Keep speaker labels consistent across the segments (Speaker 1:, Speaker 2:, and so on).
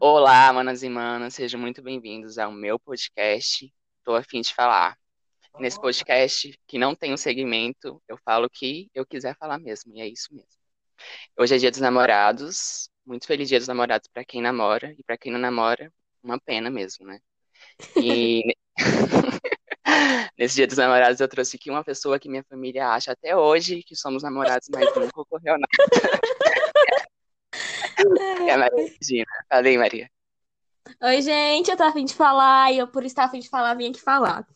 Speaker 1: Olá, manas e manas, sejam muito bem-vindos ao meu podcast. Tô a fim de falar. Nesse podcast, que não tem um segmento, eu falo o que eu quiser falar mesmo, e é isso mesmo. Hoje é dia dos namorados, muito feliz dia dos namorados para quem namora, e para quem não namora, uma pena mesmo, né? E nesse dia dos namorados eu trouxe aqui uma pessoa que minha família acha até hoje que somos namorados, mas nunca ocorreu nada. É Maria Regina. Fala aí, Maria.
Speaker 2: Oi, gente, eu tô a fim de falar e eu, por estar a fim de falar, vim aqui falar.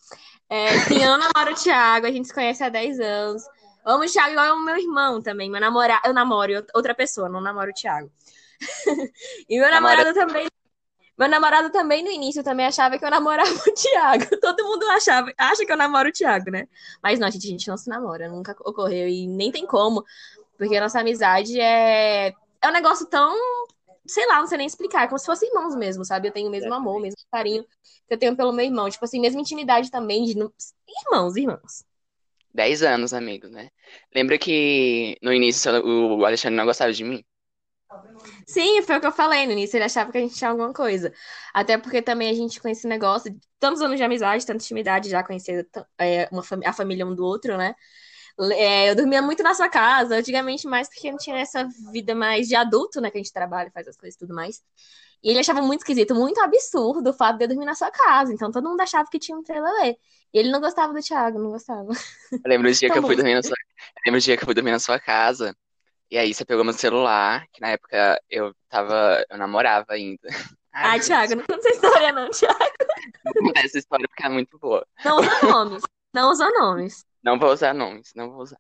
Speaker 2: É, sim, eu namoro o Thiago, a gente se conhece há 10 anos. Amo o Thiago igual o meu irmão também. Meu namorado, eu namoro outra pessoa, não namoro o Thiago. e meu
Speaker 1: Namora-
Speaker 2: namorado também. Meu namorado também no início também achava que eu namorava o Thiago. Todo mundo achava, acha que eu namoro o Thiago, né? Mas não, gente, a gente não se namora, nunca ocorreu e nem tem como, porque a nossa amizade é é um negócio tão, sei lá, não sei nem explicar, é como se fossem irmãos mesmo, sabe? Eu tenho o mesmo amor, o mesmo carinho que eu tenho pelo meu irmão, tipo assim, mesma intimidade também de irmãos, irmãos.
Speaker 1: 10 anos, amigos, né? Lembra que no início o Alexandre não gostava de mim?
Speaker 2: Sim, foi o que eu falei no início, ele achava que a gente tinha alguma coisa. Até porque também a gente com esse negócio, tantos anos de amizade, tanta intimidade, já conhecer é, uma a família um do outro, né? É, eu dormia muito na sua casa, antigamente mais porque não tinha essa vida mais de adulto, né? Que a gente trabalha, faz as coisas e tudo mais. E ele achava muito esquisito, muito absurdo o fato de eu dormir na sua casa. Então todo mundo achava que tinha um trelelê. E ele não gostava do Thiago, não gostava.
Speaker 1: Eu lembro do dia
Speaker 2: Tá
Speaker 1: que eu fui
Speaker 2: bom.
Speaker 1: dormir na sua... eu lembro do dia que eu fui dormir na sua casa. E aí você pegou meu celular, que na época eu tava, eu namorava ainda.
Speaker 2: Ah,
Speaker 1: Ai,
Speaker 2: Thiago, não conta essa história, não, Thiago.
Speaker 1: essa história porque é muito boa.
Speaker 2: Não usa nomes. Não usa nomes.
Speaker 1: Não vou usar nomes, não vou usar.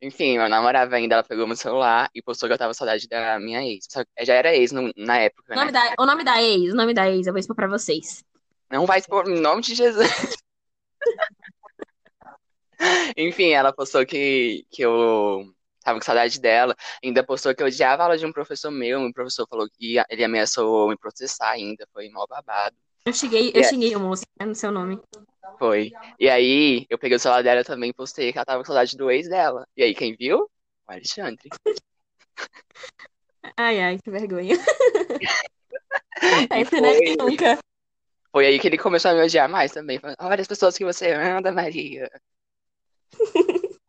Speaker 1: Enfim, eu namorava ainda, ela pegou meu celular e postou que eu tava saudade da minha ex. Só que já era ex no- na época,
Speaker 2: O nome
Speaker 1: né?
Speaker 2: da, o nome da ex, o nome da ex, eu vou expor pra vocês.
Speaker 1: Não vai expor em nome de Jesus. Enfim, ela postou que, que eu tava com saudade dela. Ainda postou que eu odiava a aula de um professor meu. O professor falou que ele ameaçou me processar ainda. Foi mó babado.
Speaker 2: Eu xinguei, eu
Speaker 1: É.
Speaker 2: xinguei o moço, né, no seu nome.
Speaker 1: Foi. E aí, eu peguei o celular dela também postei que ela tava com saudade do ex dela. E aí, quem viu? O Alexandre.
Speaker 2: Ai, ai, que vergonha. É
Speaker 1: foi,
Speaker 2: Que nunca.
Speaker 1: foi aí que ele começou a me odiar mais também. Falando, Olha as pessoas que você anda, Maria.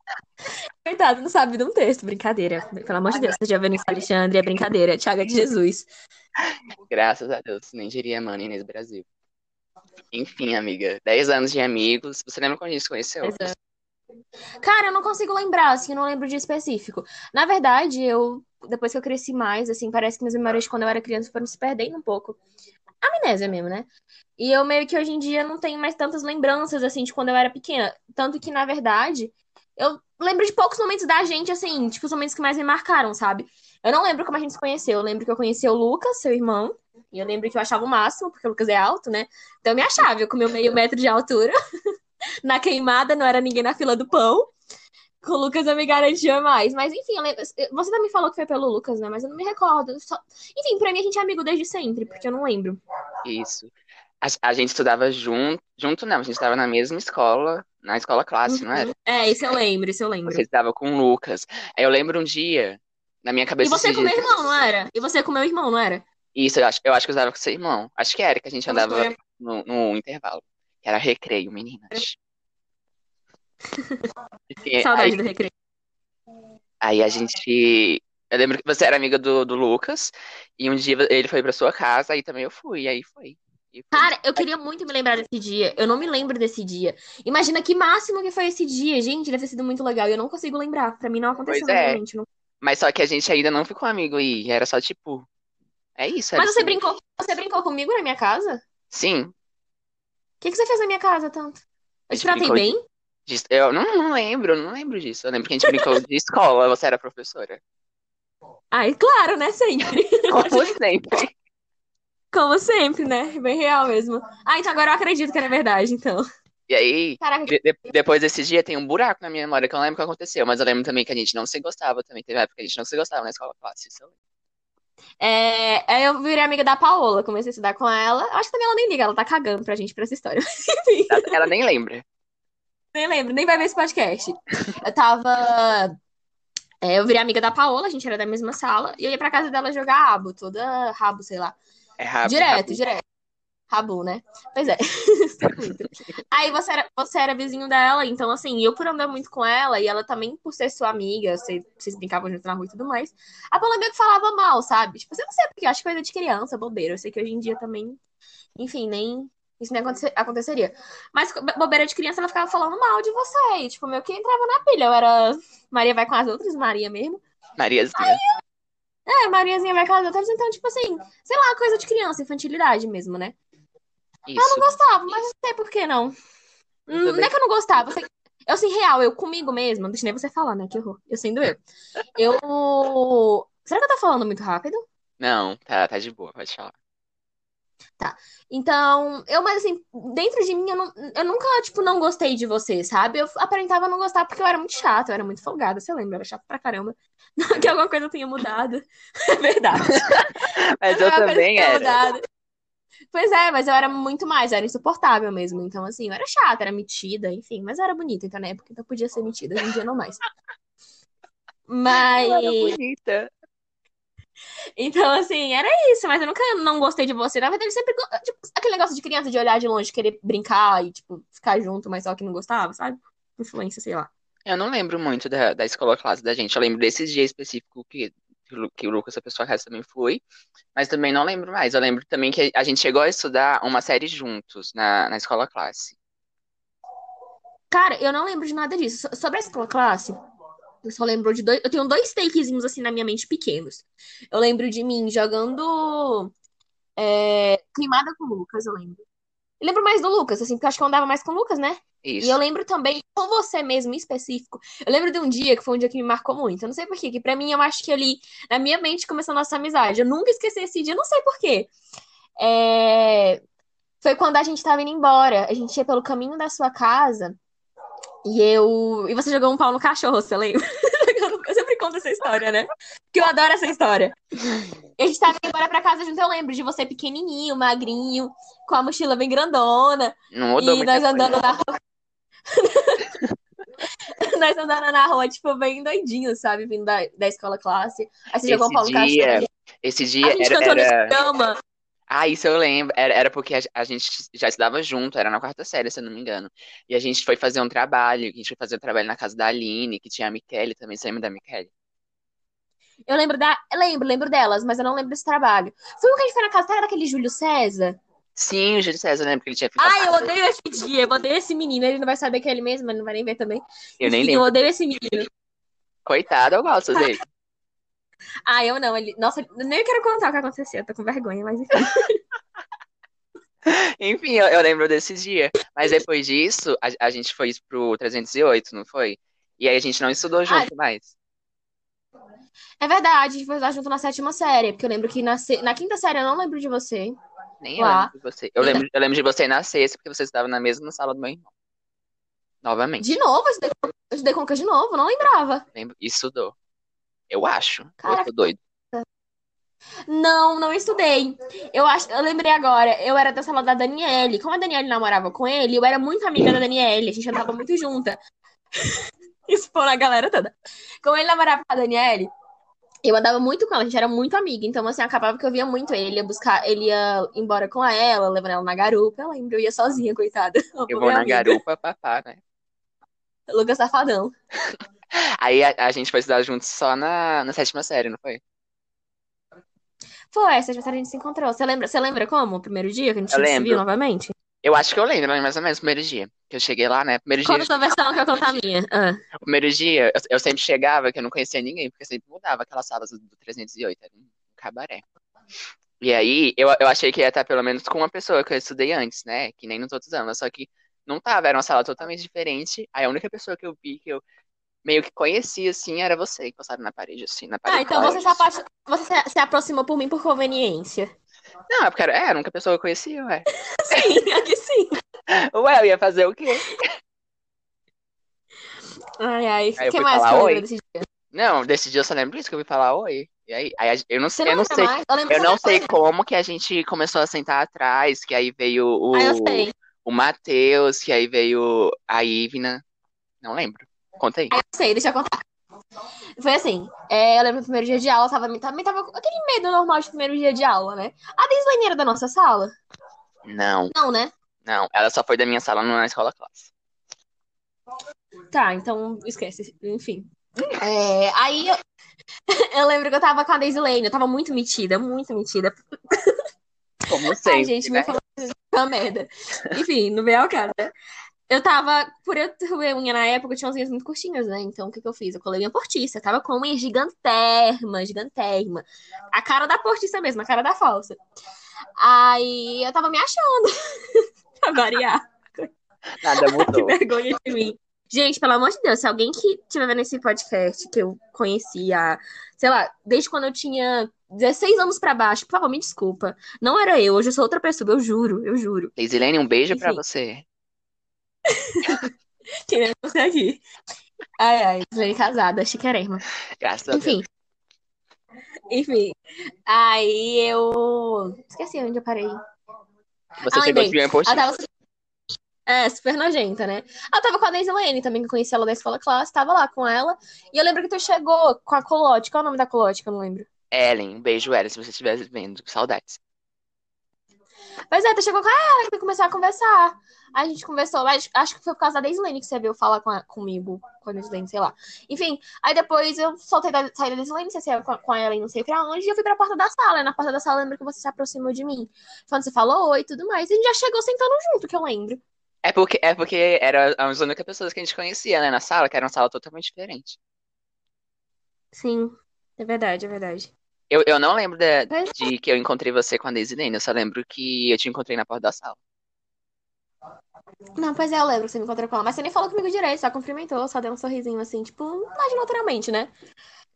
Speaker 2: Coitado, não sabe de um texto, brincadeira. Pelo amor de Deus, você já viu isso, Alexandre? É brincadeira. Thiago é de Jesus.
Speaker 1: Graças a Deus, nem diria mano Inês Brasil. Enfim, amiga, 10 anos de amigos. Você lembra quando a gente se conheceu?
Speaker 2: Cara, eu não consigo lembrar, assim, eu não lembro de específico. Na verdade, eu, depois que eu cresci mais, assim, parece que minhas memórias de quando eu era criança foram se perdendo um pouco. Amnésia mesmo, né? E eu meio que hoje em dia não tenho mais tantas lembranças, assim, de quando eu era pequena. Tanto que, na verdade, eu lembro de poucos momentos da gente, assim, tipo, os momentos que mais me marcaram, sabe? Eu não lembro como a gente se conheceu. Eu lembro que eu conheci o Lucas, seu irmão. E eu lembro que eu achava o máximo, porque o Lucas é alto, né? Então eu me achava, eu com meu meio metro de altura. na queimada, não era ninguém na fila do pão. Com o Lucas eu me garantia mais. Mas enfim, lembro- você também falou que foi pelo Lucas, né? Mas eu não me recordo. Só- Enfim, pra mim a gente é amigo desde sempre, porque eu não lembro.
Speaker 1: Isso. A, a gente estudava junto. Junto não, a gente estava na mesma escola, na escola classe, não era?
Speaker 2: É, isso eu lembro, isso eu lembro.
Speaker 1: Você estava com o Lucas. Aí eu lembro um dia, na minha
Speaker 2: E
Speaker 1: cabeça
Speaker 2: você
Speaker 1: esses
Speaker 2: com meu
Speaker 1: dias.
Speaker 2: irmão, não era? E você com meu irmão, não era?
Speaker 1: Isso, eu acho, eu acho que eu estava com seu irmão. Acho que era que a gente andava
Speaker 2: meu-
Speaker 1: no, no intervalo. Que era recreio, meninas.
Speaker 2: Saudade
Speaker 1: aí,
Speaker 2: do recreio.
Speaker 1: aí a gente. Eu lembro que você era amiga do, do Lucas, e um dia ele foi pra sua casa, aí também eu fui, e aí foi.
Speaker 2: Cara, eu queria muito me lembrar desse dia. Eu não me lembro desse dia. Imagina que máximo que foi esse dia. Gente, deve ter sido muito legal. E eu não consigo lembrar. Pra mim não aconteceu
Speaker 1: Pois é.
Speaker 2: realmente. Não...
Speaker 1: Mas só que a gente ainda não ficou amigo e era só tipo. É isso,
Speaker 2: Mas você
Speaker 1: assim.
Speaker 2: brincou, você brincou comigo na minha casa? O
Speaker 1: Sim.
Speaker 2: que, que você fez na minha casa tanto?
Speaker 1: A
Speaker 2: Eu te
Speaker 1: gente
Speaker 2: tratei bem?
Speaker 1: de- Eu não, não lembro, não lembro disso. Eu lembro que a gente brincou de escola, você era professora.
Speaker 2: Ai, claro, né? Sempre.
Speaker 1: Como sempre.
Speaker 2: Como sempre, né? Bem real mesmo. Ah, então agora eu acredito que era verdade, então.
Speaker 1: E aí, de- de- depois desse dia, tem um buraco na minha memória que eu não lembro o que aconteceu, mas eu lembro também que a gente não se gostava também. Teve época que a gente não se gostava na escola classe. Isso eu lembro.
Speaker 2: é, aí eu virei amiga da Paola, comecei a estudar com ela. Acho que também ela nem liga, ela tá cagando pra gente, pra essa história.
Speaker 1: Ela nem lembra.
Speaker 2: nem lembro, nem vai ver esse podcast. Eu tava. é, eu virei amiga da Paola, a gente era da mesma sala, e eu ia pra casa dela jogar rabo, toda rabo, sei lá.
Speaker 1: É Rabu.
Speaker 2: Direto,
Speaker 1: Rabu.
Speaker 2: direto. Rabu, né? Pois é. Aí você era, você era vizinho dela, então assim, eu por andar muito com ela, e ela também por ser sua amiga, vocês, vocês brincavam junto na rua e tudo mais, a Paula meio que falava mal, sabe? Tipo, você não sei porque, acho que coisa de criança, bobeira. Eu sei que hoje em dia também, enfim, nem. Isso nem aconte- aconteceria. Mas bobeira de criança, ela ficava falando mal de você. E, tipo, meio que entrava na pilha. Eu era. Maria vai com as outras, Maria mesmo.
Speaker 1: Mariazinha.
Speaker 2: É, Mariazinha vai as outras, então, tipo assim, sei lá, coisa de criança, infantilidade mesmo, né?
Speaker 1: Isso.
Speaker 2: gostava, mas não sei por que não. Não é que eu não gostava. Eu, sei- eu assim, real, eu comigo mesma, não deixa nem você falar, né? Que horror. Eu sendo eu. Eu. Será que eu tô falando muito rápido?
Speaker 1: Não, tá, tá de boa, pode falar.
Speaker 2: Então, eu, mas assim, dentro de mim, eu, não- eu nunca, tipo, não gostei de você, sabe? Eu aparentava não gostar porque eu era muito chata, eu era muito folgada, você lembra? Eu era chata pra caramba. Não que alguma coisa tenha mudado. É verdade.
Speaker 1: Mas eu
Speaker 2: Alguma coisa
Speaker 1: também era.
Speaker 2: mudado. Pois é, mas eu era muito mais, eu era insuportável mesmo. Então, assim, eu era chata, era metida, enfim, mas eu era bonita, então na época então podia ser metida, hoje em dia não mais. Mas.
Speaker 1: Ela era bonita.
Speaker 2: Então, assim, era isso, mas eu nunca não gostei de você. Na verdade, sempre. Tipo, aquele negócio de criança de olhar de longe, querer brincar e, tipo, ficar junto, mas só que não gostava, sabe? Influência, sei lá.
Speaker 1: Eu não lembro muito da, da escola classe da gente. Eu lembro desse dia específico que, que o Lucas, a pessoa resto também foi. Mas também não lembro mais. Eu lembro também que a gente chegou a estudar uma série juntos na, na escola classe.
Speaker 2: Cara, eu não lembro de nada disso. So- Sobre a escola classe, só lembro de dois. Eu tenho dois takezinhos assim na minha mente pequenos. Eu lembro de mim jogando é, Queimada com o Lucas, eu lembro. Eu lembro mais do Lucas, assim, porque eu acho que eu andava mais com o Lucas, né? E
Speaker 1: Isso.
Speaker 2: eu lembro também, com você mesmo, em específico. Eu lembro de um dia que foi um dia que me marcou muito. Eu não sei por quê, que pra mim eu acho que ali, na minha mente, começou a nossa amizade. Eu nunca esqueci esse dia, eu não sei por quê. É, Foi quando a gente tava indo embora. A gente ia pelo caminho da sua casa. E eu. E você jogou um pau no cachorro, você lembra? Eu sempre conto essa história, né? Porque eu adoro essa história. E a gente tava indo embora pra casa junto, eu lembro de você pequenininho, magrinho, com a mochila bem grandona.
Speaker 1: Não mudou
Speaker 2: E nós
Speaker 1: coisa.
Speaker 2: andando na rua. nós andando na rua, tipo, bem doidinhos, sabe? Vindo da, da escola classe. Aí você jogou um pau no
Speaker 1: Esse dia,
Speaker 2: cachorro.
Speaker 1: esse
Speaker 2: A
Speaker 1: dia
Speaker 2: gente
Speaker 1: era,
Speaker 2: cantou no
Speaker 1: era... Ah, isso eu lembro. Era, era porque a, a gente já estudava junto, era na quarta série, se eu não me engano. E a gente foi fazer um trabalho, a gente foi fazer um trabalho na casa da Aline, que tinha a Michele também. Você lembra da Michele?
Speaker 2: Eu lembro da. Eu lembro, lembro delas, mas eu não lembro desse trabalho. Foi o que a gente foi na casa, daquele Júlio César?
Speaker 1: Sim, o Júlio César, eu lembro que ele tinha a
Speaker 2: Ai, eu odeio esse dia, eu odeio esse menino. Ele não vai saber que é ele mesmo, ele não vai nem ver também.
Speaker 1: Eu nem
Speaker 2: Enfim, eu
Speaker 1: lembro.
Speaker 2: odeio esse menino.
Speaker 1: Coitado, eu gosto dele.
Speaker 2: Ah, eu não. Ele... Nossa, eu nem quero contar o que aconteceu, eu tô com vergonha, mas enfim.
Speaker 1: Enfim, eu, eu lembro desse dia. Mas depois disso, a, a gente foi pro 308, não foi? E aí a gente não estudou junto mais.
Speaker 2: É verdade, a gente foi lá junto na sétima série, porque eu lembro que na, se- na quinta série eu não lembro de você.
Speaker 1: Nem eu
Speaker 2: Lá.
Speaker 1: lembro de você. Eu lembro, eu lembro de você na sexta, porque você estava na mesma sala do meu irmão. Novamente.
Speaker 2: De novo, eu estudei, eu estudei Lucas de novo, não lembrava.
Speaker 1: Lembro, estudou. Eu acho. Ou eu
Speaker 2: Caraca.
Speaker 1: tô doido.
Speaker 2: Não, não estudei. Eu acho, eu lembrei agora, eu era da sala da Daniele. Como a Daniele namorava com ele, eu era muito amiga da Daniele, a gente andava muito junta. Isso foi na galera toda. Como ele namorava com a Daniele, eu andava muito com ela, a gente era muito amiga. Então, assim, acabava que eu via muito ele. Ele ia buscar, ele ia embora com ela, levando ela na garupa. Eu lembro, eu ia sozinha, coitada.
Speaker 1: Eu vou na garupa papá, né?
Speaker 2: Lucas Safadão.
Speaker 1: Aí a, a gente foi estudar juntos só na, na sétima série, não foi?
Speaker 2: Foi, essa vez a gente se encontrou. Você lembra, você lembra como? O primeiro dia que a gente
Speaker 1: Eu
Speaker 2: se
Speaker 1: lembro.
Speaker 2: viu novamente?
Speaker 1: Eu acho que eu lembro, mas mais ou menos, o primeiro dia. Que eu cheguei lá, né? Primeiro dia,
Speaker 2: Conta a sua versão que eu conto a minha. Ah.
Speaker 1: o primeiro dia, eu, eu sempre chegava que eu não conhecia ninguém, porque sempre mudava aquelas salas do, do 308, era um cabaré. E aí, eu, eu achei que ia estar pelo menos com uma pessoa que eu estudei antes, né? Que nem nos outros anos, só que não tava, era uma sala totalmente diferente. Aí a única pessoa que eu vi que eu meio que conhecia, assim, era você, encostado na parede, assim, na parede.
Speaker 2: Ah, então você se, apa- você se- aproximou por mim por conveniência.
Speaker 1: Não, é porque era, é, era a única pessoa que eu conhecia, ué.
Speaker 2: Sim, aqui sim.
Speaker 1: Ué, eu ia fazer o quê?
Speaker 2: Ai, ai. O que mais
Speaker 1: falar
Speaker 2: que desse dia?
Speaker 1: Não, desse dia eu só lembro isso que eu fui falar oi. E aí, aí eu não sei, eu não sei,
Speaker 2: mais? Eu
Speaker 1: eu não sei
Speaker 2: foi-
Speaker 1: como que a gente começou a sentar atrás, que aí veio o,
Speaker 2: Ah,
Speaker 1: o Matheus, que aí veio a Ivna. Não lembro. Conta aí.
Speaker 2: Eu sei, deixa eu contar. Foi assim, é, eu lembro do primeiro dia de aula, tava, também tava com aquele medo normal de primeiro dia de aula, né? A Daislane era da nossa sala?
Speaker 1: Não,
Speaker 2: Não, né?
Speaker 1: não. Ela só foi da minha sala na escola classe.
Speaker 2: Tá, então esquece, enfim. É, aí eu, eu lembro que eu tava com a Daislane, eu tava muito metida, muito metida.
Speaker 1: Como
Speaker 2: Ai,
Speaker 1: sempre,
Speaker 2: gente,
Speaker 1: né?
Speaker 2: me isso é uma merda. Enfim, não veio ao cara, né? Eu tava, por eu ter unha na época, eu tinha umas unhas muito curtinhas, né? Então, o que que eu fiz? Eu colei minha portiça. Eu tava com unha gigantérrima, gigantérrima. A cara da portiça mesmo, a cara da falsa. Aí, eu tava me achando, pra variar.
Speaker 1: Nada
Speaker 2: Que
Speaker 1: mudou.
Speaker 2: vergonha de mim. Gente, pelo amor de Deus, se alguém que estiver vendo esse podcast, que eu conhecia, sei lá, desde quando eu tinha 16 anos pra baixo, por favor, me desculpa. Não era eu, hoje eu sou outra pessoa, eu juro, eu juro.
Speaker 1: Daisilene, um beijo pra
Speaker 2: Enfim.
Speaker 1: você.
Speaker 2: Querendo você aqui. Ai, ai, Slane casada, chiquérrima.
Speaker 1: Graças a Deus.
Speaker 2: Enfim, enfim. Aí eu. Esqueci onde eu parei.
Speaker 1: Você
Speaker 2: Ah,
Speaker 1: chegou
Speaker 2: lembrei.
Speaker 1: em Porsche.
Speaker 2: Ela tava. É, super nojenta, né? Ela tava com a Daislane também, que eu conheci ela da escola classe, tava lá com ela. E eu lembro que tu chegou com a Colote. Qual é o nome da Colote que eu não lembro?
Speaker 1: Ellen, um beijo, Ellen, se você estiver vendo. Saudades.
Speaker 2: Mas é, tu chegou com ela que começar a conversar. Aí a gente conversou, mas acho que foi por causa da Daislane que você veio falar com a- comigo, com a Daislane, sei lá. Enfim, aí depois eu soltei da, saí da Daislane, você saiu com ela e não sei pra onde, e eu fui pra porta da sala. E na porta da sala eu lembro que você se aproximou de mim. Quando você falou oi e tudo mais. E a gente já chegou sentando junto, que eu lembro.
Speaker 1: É porque, é porque eram as únicas pessoas que a gente conhecia, né, na sala, que era uma sala totalmente diferente.
Speaker 2: Sim, é verdade, é verdade.
Speaker 1: Eu, eu não lembro de,
Speaker 2: Mas-
Speaker 1: de que eu encontrei você com a Daisilene, eu só lembro que eu te encontrei na porta da sala.
Speaker 2: Não, pois é, eu lembro que você me encontrou com ela. Mas você nem falou comigo direito, só cumprimentou, só deu um sorrisinho assim, tipo, mais naturalmente, né?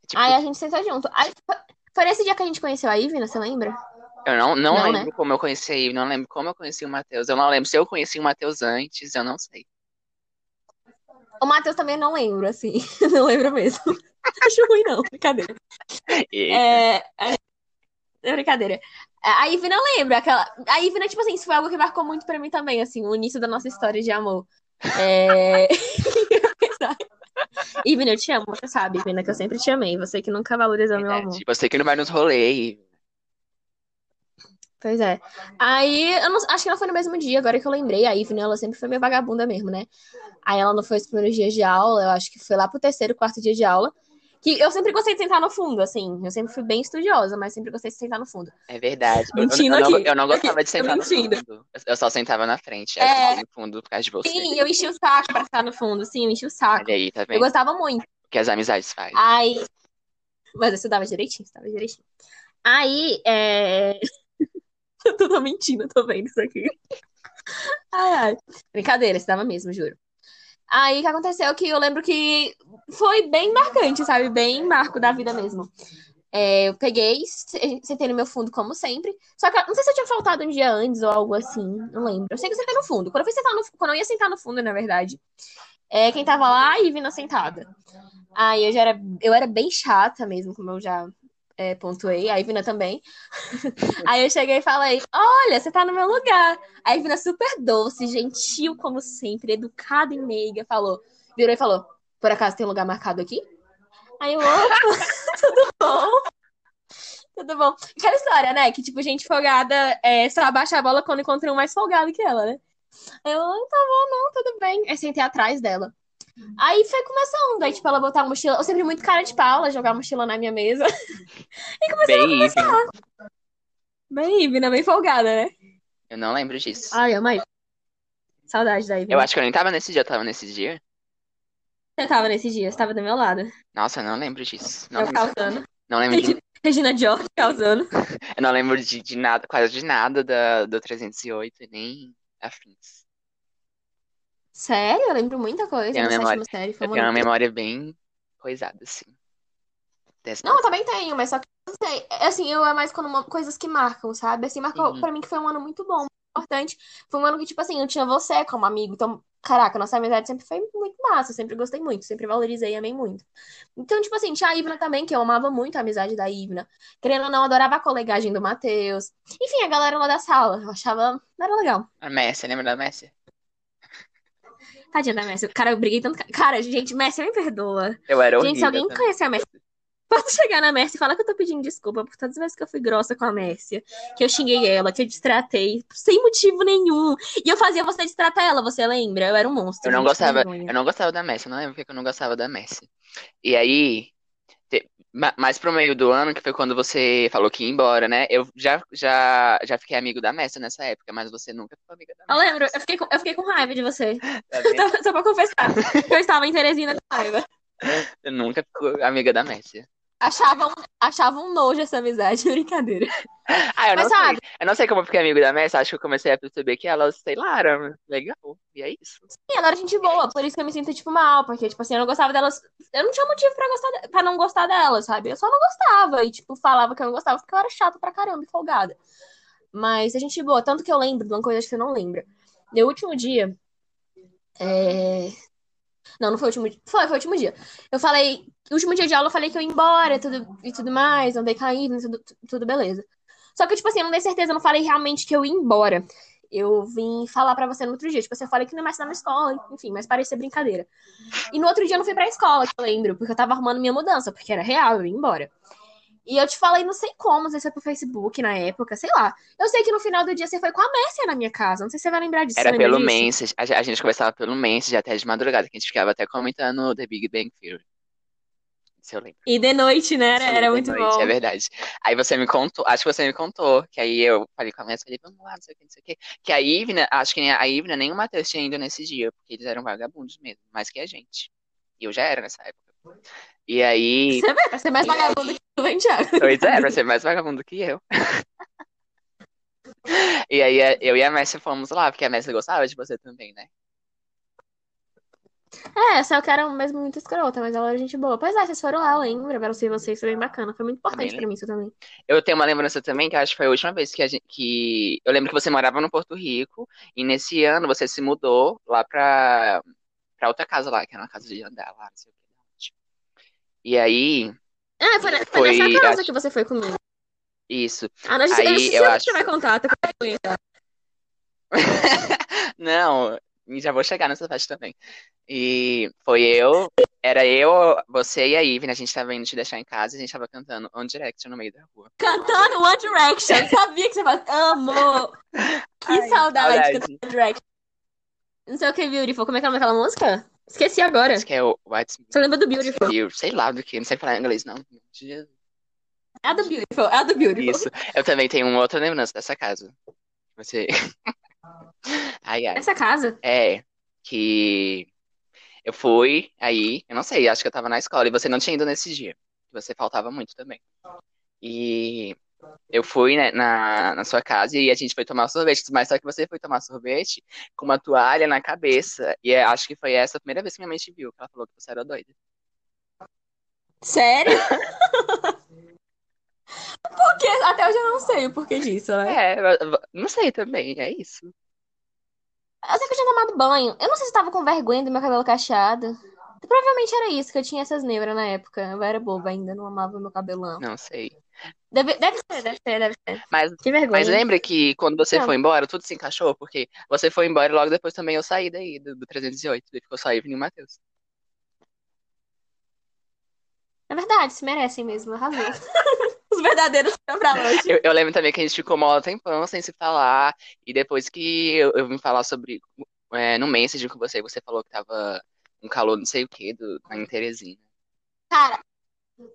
Speaker 1: Tipo,
Speaker 2: Aí a gente sentou junto. Aí foi- nesse dia que a gente conheceu a Ivina, você lembra?
Speaker 1: eu não, não,
Speaker 2: Não,
Speaker 1: lembro
Speaker 2: né?
Speaker 1: como eu conheci ele, não lembro como eu conheci o Matheus. Eu não lembro se eu conheci o Matheus antes, eu não sei.
Speaker 2: O Matheus também não lembro, assim. Não lembro mesmo. Acho ruim, não. Brincadeira. É, é, é brincadeira. A Ivina lembra aquela. A Ivina, tipo assim, isso foi algo que marcou muito pra mim também, assim, o início da nossa história de amor. É... Ivina, eu te amo, você sabe, Ivina, que eu sempre te amei. Você que nunca valorizou meu amor.
Speaker 1: Você que não vai nos rolês.
Speaker 2: Pois é. Aí, eu não- acho que não foi no mesmo dia, agora que eu lembrei, a Ivna, ela sempre foi meio vagabunda mesmo, né? Aí ela não foi os primeiros dias de aula, eu acho que foi lá pro terceiro, quarto dia de aula. Que eu sempre gostei de sentar no fundo, assim. Eu sempre fui bem estudiosa, mas sempre gostei de sentar no fundo.
Speaker 1: É verdade. Eu, eu-
Speaker 2: Mentindo
Speaker 1: eu não,
Speaker 2: aqui.
Speaker 1: eu não gostava de sentar no
Speaker 2: mentindo.
Speaker 1: fundo. Eu- Eu só sentava na frente. Eu
Speaker 2: É.
Speaker 1: sentava no fundo por causa de você.
Speaker 2: Sim, eu enchi o saco pra ficar no fundo, sim, eu enchi o saco.
Speaker 1: Olha aí, tá
Speaker 2: Eu
Speaker 1: vendo?
Speaker 2: gostava muito.
Speaker 1: O que as amizades fazem.
Speaker 2: Aí. Mas eu estudava direitinho, estudava direitinho. Aí, é. Eu tô mentindo, eu tô vendo isso aqui. Ai, ai. Brincadeira, estudava mesmo, juro. Aí o que aconteceu que eu lembro que foi bem marcante, sabe? Bem marco da vida mesmo. É, eu peguei, se- sentei no meu fundo, como sempre. Só que não sei se eu tinha faltado um dia antes ou algo assim, não lembro. Eu sei que eu sentei no fundo. Quando eu fui sentar no, quando eu ia sentar no fundo, na verdade, é, quem tava lá, a Ivina sentada. Aí eu já era, eu era bem chata mesmo, como eu já é, pontuei, a Ivina também. Aí eu cheguei e falei: Olha, você tá no meu lugar. A Ivina, super doce, gentil como sempre, educada e meiga, falou: Virou e falou: Por acaso tem lugar marcado aqui? Aí eu, tudo bom? Tudo bom. Aquela história, né? Que, tipo, gente folgada é, só abaixa a bola quando encontra um mais folgado que ela, né? Eu, "Ah, tá bom, não, tudo bem. Aí sentei atrás dela. Aí foi começando. Aí, tipo, ela botar a mochila. Eu sempre muito cara de pau, ela jogar a mochila na minha mesa. E comecei a conversar. Bem, Ivina, bem folgada, né?
Speaker 1: Eu não lembro disso.
Speaker 2: Ai, eu amei. Saudade da Ivina.
Speaker 1: Eu acho que eu nem tava nesse dia, eu tava nesse dia.
Speaker 2: Você tava nesse dia, você tava do meu lado.
Speaker 1: Nossa, eu não lembro disso. Não
Speaker 2: Eu
Speaker 1: lembro,
Speaker 2: causando.
Speaker 1: não lembro de,
Speaker 2: Regina George causando.
Speaker 1: eu não lembro de, de nada, quase de nada da, do 308, nem afins.
Speaker 2: Sério? Eu lembro muita coisa
Speaker 1: Tenho
Speaker 2: da
Speaker 1: memória-
Speaker 2: sétima série. Foi
Speaker 1: Eu tenho uma memória bem coisada, assim. Dessa-
Speaker 2: Não, eu também tenho, mas só que não sei. Assim, eu é mais quando coisas que marcam, sabe? Assim, marcou
Speaker 1: Uhum.
Speaker 2: pra mim que foi um ano muito bom, muito importante. Foi um ano que, tipo assim, eu tinha você como amigo. Então, caraca, nossa amizade sempre foi muito massa. Eu sempre gostei muito, sempre valorizei e amei muito. Então, tipo assim, tinha a Ivna também, que eu amava muito a amizade da Ivna. Querendo ou não, adorava a colegagem do Matheus. Enfim, a galera lá da sala. Eu achava. Era legal.
Speaker 1: A Messi, lembra da Messi?
Speaker 2: Tadinha da Messi. Cara, eu briguei tanto. Cara, gente, Messi me perdoa.
Speaker 1: Eu era
Speaker 2: Gente, se
Speaker 1: horrível
Speaker 2: alguém
Speaker 1: também.
Speaker 2: conhecer a Messi, pode chegar na Messi e falar que eu tô pedindo desculpa por todas as vezes que eu fui grossa com a Messi. Que eu xinguei ela, que eu destratei, sem motivo nenhum. E eu fazia você destratar ela, você lembra? Eu era um monstro.
Speaker 1: Eu não gostava, eu não gostava da Messi, eu não lembro porque eu não gostava da Messi. E aí, mais pro meio do ano, que foi quando você falou que ia embora, né? Eu já, já, já fiquei amigo da Messi nessa época, mas você nunca ficou amiga da
Speaker 2: Eu
Speaker 1: Messi.
Speaker 2: lembro, eu fiquei com, eu fiquei com raiva de você.
Speaker 1: tá?
Speaker 2: Só pra confessar. Eu estava em Teresina com raiva.
Speaker 1: Você nunca ficou amiga da Messi.
Speaker 2: Achava um, achava um nojo essa amizade, brincadeira.
Speaker 1: Ah, eu não
Speaker 2: Mas
Speaker 1: sei.
Speaker 2: sabe,
Speaker 1: Eu não sei como eu fiquei amigo da Messi, acho que eu comecei a perceber que ela, sei lá, era legal. E é isso.
Speaker 2: sim, ela era gente boa, por isso que eu me sinto, tipo, mal, porque, tipo assim, eu não gostava delas. Eu não tinha motivo pra, gostar, pra não gostar delas, sabe? Eu só não gostava. E, tipo, falava que eu não gostava porque eu era chata pra caramba e folgada. Mas a gente boa, tanto que eu lembro de uma coisa que você não lembra. No último dia. É... Não, não foi o último dia. Foi, foi o último dia. Eu falei. No último dia de aula eu falei que eu ia embora tudo, e tudo mais, andei caindo, tudo, tudo beleza. Só que, tipo assim, eu não dei certeza, eu não falei realmente que eu ia embora. Eu vim falar pra você no outro dia. Tipo assim, eu falei que não ia mais estar na escola, enfim, mas parecia brincadeira. E no outro dia eu não fui pra escola, que eu lembro, porque eu tava arrumando minha mudança, porque era real, eu ia embora. E eu te falei, não sei como, não sei se foi pro Facebook na época, sei lá. Eu sei que no final do dia você foi com a Messia na minha casa. Não sei se você vai lembrar disso.
Speaker 1: Era
Speaker 2: você
Speaker 1: pelo
Speaker 2: disso?
Speaker 1: Menses, a gente conversava pelo Menses até de madrugada, que a gente ficava até comentando The Big Bang Theory. Se eu lembro.
Speaker 2: E de noite, né? Era, era muito
Speaker 1: noite,
Speaker 2: bom.
Speaker 1: é verdade. Aí você me contou, acho que você me contou, que aí eu falei com a Messi, falei, vamos lá, não sei o que, não sei o que. Que a Ivna, acho que a Ivna nem o Matheus tinha ido nesse dia, porque eles eram vagabundos mesmo, mais que a gente. E eu já era nessa época. E aí,
Speaker 2: Você vê, pra ser mais vagabundo que tu, hein, Thiago?
Speaker 1: pois é, pra ser mais vagabundo que eu. E aí é, eu e a Messi fomos lá, porque a Messi gostava de você também, né?
Speaker 2: É, só que era mesmo muito escrota, mas ela era gente boa. Pois é, vocês foram lá, eu lembro, ver se vocês, foi bem bacana. Foi muito importante
Speaker 1: Também
Speaker 2: pra mim isso também.
Speaker 1: Eu tenho uma lembrança também que acho que foi a última vez que a gente, que eu lembro que você morava no Porto Rico e nesse ano você se mudou lá pra, pra outra casa lá, que era uma casa de andar lá, não sei o que. E aí,
Speaker 2: Ah, foi, foi
Speaker 1: Foi,
Speaker 2: nessa casa
Speaker 1: acho-
Speaker 2: que você foi comigo.
Speaker 1: isso.
Speaker 2: Ah, não,
Speaker 1: Aí,
Speaker 2: eu não sei se
Speaker 1: eu acho-
Speaker 2: vai contar, tô com vergonha, tá?
Speaker 1: Não, já vou chegar nessa parte também. E foi eu, era eu, você e a Ivy, a gente tava indo te deixar em casa e a gente tava cantando One Direction no meio da rua.
Speaker 2: Cantando One Direction. Sabia que você faz. Amo! Que
Speaker 1: Ai,
Speaker 2: saudade de
Speaker 1: saudade.
Speaker 2: cantar One Direction. Não sei o que, Beautiful. Como é que é daquela música? Esqueci agora.
Speaker 1: Acho que é o What's
Speaker 2: Você lembra do Beautiful?
Speaker 1: Beautiful, sei lá do que, não sei falar inglês, não.
Speaker 2: É a do Beautiful, é a do Beautiful.
Speaker 1: Isso. Eu também tenho uma outra lembrança dessa casa. Você. Ai, ai.
Speaker 2: Essa casa.
Speaker 1: É, que eu fui aí, eu não sei, acho que eu tava na escola e você não tinha ido nesse dia. Você faltava muito também. E eu fui, né, na, na sua casa e a gente foi tomar sorvete, mas só que você foi tomar sorvete com uma toalha na cabeça. E é- acho que foi essa a primeira vez que minha mãe te viu, que ela falou que você era doida.
Speaker 2: Sério? Por quê? Até hoje eu não sei o porquê disso, né?
Speaker 1: É, não sei também, é isso.
Speaker 2: Eu sei que eu tinha tomado banho. Eu não sei se eu tava com vergonha do meu cabelo cacheado. Provavelmente era isso, que eu tinha essas neuras na época. Eu era boba ainda, não amava meu cabelão.
Speaker 1: Não sei.
Speaker 2: Deve, deve ser, deve ser, deve ser.
Speaker 1: Mas
Speaker 2: Que vergonha.
Speaker 1: Mas lembra que quando você
Speaker 2: Não.
Speaker 1: foi embora, tudo se encaixou? Porque você foi embora e logo depois também eu saí daí, do, do 308. Daí ficou só Evelyn e o Matheus.
Speaker 2: É verdade, se merecem mesmo, arrasou. Os verdadeiros pra longe.
Speaker 1: Eu, eu lembro também que a gente ficou mó tempão sem se falar. E depois que eu, eu vim falar sobre. é, no message com você, você falou que tava um calor não sei o que do, em Teresina.
Speaker 2: Cara,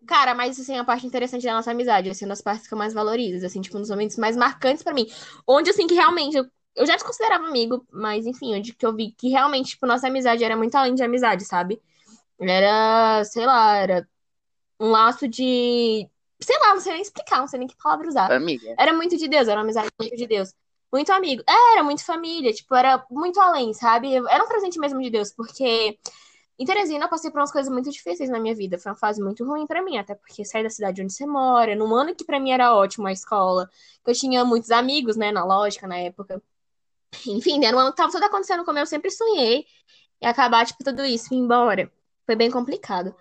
Speaker 2: cara, mas assim, a parte interessante da nossa amizade, assim, uma das partes que eu mais valorizo, assim, tipo, um dos momentos mais marcantes pra mim. Onde, assim, que realmente, eu, eu já te considerava amigo, mas enfim, onde que eu vi que realmente, tipo, nossa amizade era muito além de amizade, sabe? Era, sei lá, era um laço de. Sei lá, não sei nem explicar, não sei nem que palavra usar. Era muito de Deus, era uma amizade muito de Deus. Muito amigo. É, era muito família, tipo, era muito além, sabe? Era um presente mesmo de Deus, porque em Teresina eu passei por umas coisas muito difíceis na minha vida. Foi uma fase muito ruim pra mim, até porque saí da cidade onde você mora, num ano que pra mim era ótimo a escola, que eu tinha muitos amigos, né, na lógica na época. Enfim, era um ano que tava tudo acontecendo como eu sempre sonhei, e acabar, tipo, tudo isso ir embora. Foi bem complicado.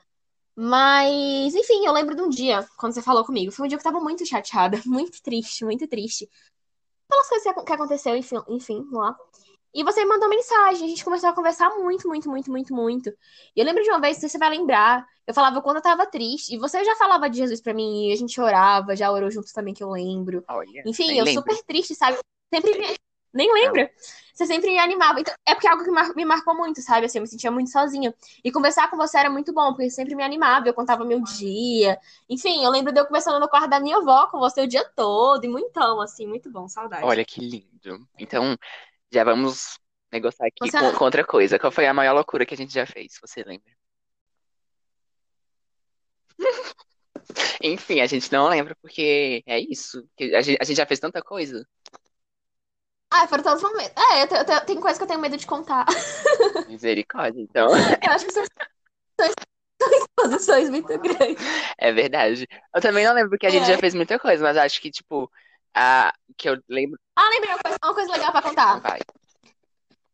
Speaker 2: Mas, enfim, eu lembro de um dia, quando você falou comigo. Foi um dia que eu tava muito chateada, muito triste, muito triste. Pelas coisas que ac- que aconteceu, enfim, enfim, lá. E você me mandou mensagem, a gente começou a conversar muito, muito, muito, muito, muito. E eu lembro de uma vez, se você vai lembrar, eu falava quando eu tava triste, e você já falava de Jesus pra mim, e a gente orava, já orou juntos também, que eu lembro.
Speaker 1: Olha,
Speaker 2: Enfim, eu
Speaker 1: lembro.
Speaker 2: super triste, sabe? Sempre me... Nem lembra? Você sempre me animava. Então, é porque é algo que mar- me marcou muito, sabe? Assim, eu me sentia muito sozinha. E conversar com você era muito bom, porque sempre me animava, eu contava meu dia. Enfim, eu lembro de eu conversando no quarto da minha avó com você o dia todo, e muitão, assim, muito bom, saudade.
Speaker 1: Olha que lindo. Então, já vamos negociar aqui
Speaker 2: Você-
Speaker 1: com, com outra coisa. Qual foi a maior loucura que a gente já fez? Você lembra? Enfim, a gente não lembra porque é isso. A gente, a gente já fez tanta coisa.
Speaker 2: Ah, foram todos os momentos. É, eu, te- eu te- tem coisa que eu tenho medo de contar.
Speaker 1: Misericórdia. Então,
Speaker 2: Eu acho que são são exposições muito grandes.
Speaker 1: é verdade. Eu também não lembro que a gente
Speaker 2: É.
Speaker 1: já fez muita coisa, mas acho que, tipo, a que eu lembro.
Speaker 2: Ah, lembrei uma coisa, uma coisa legal pra contar.
Speaker 1: vai.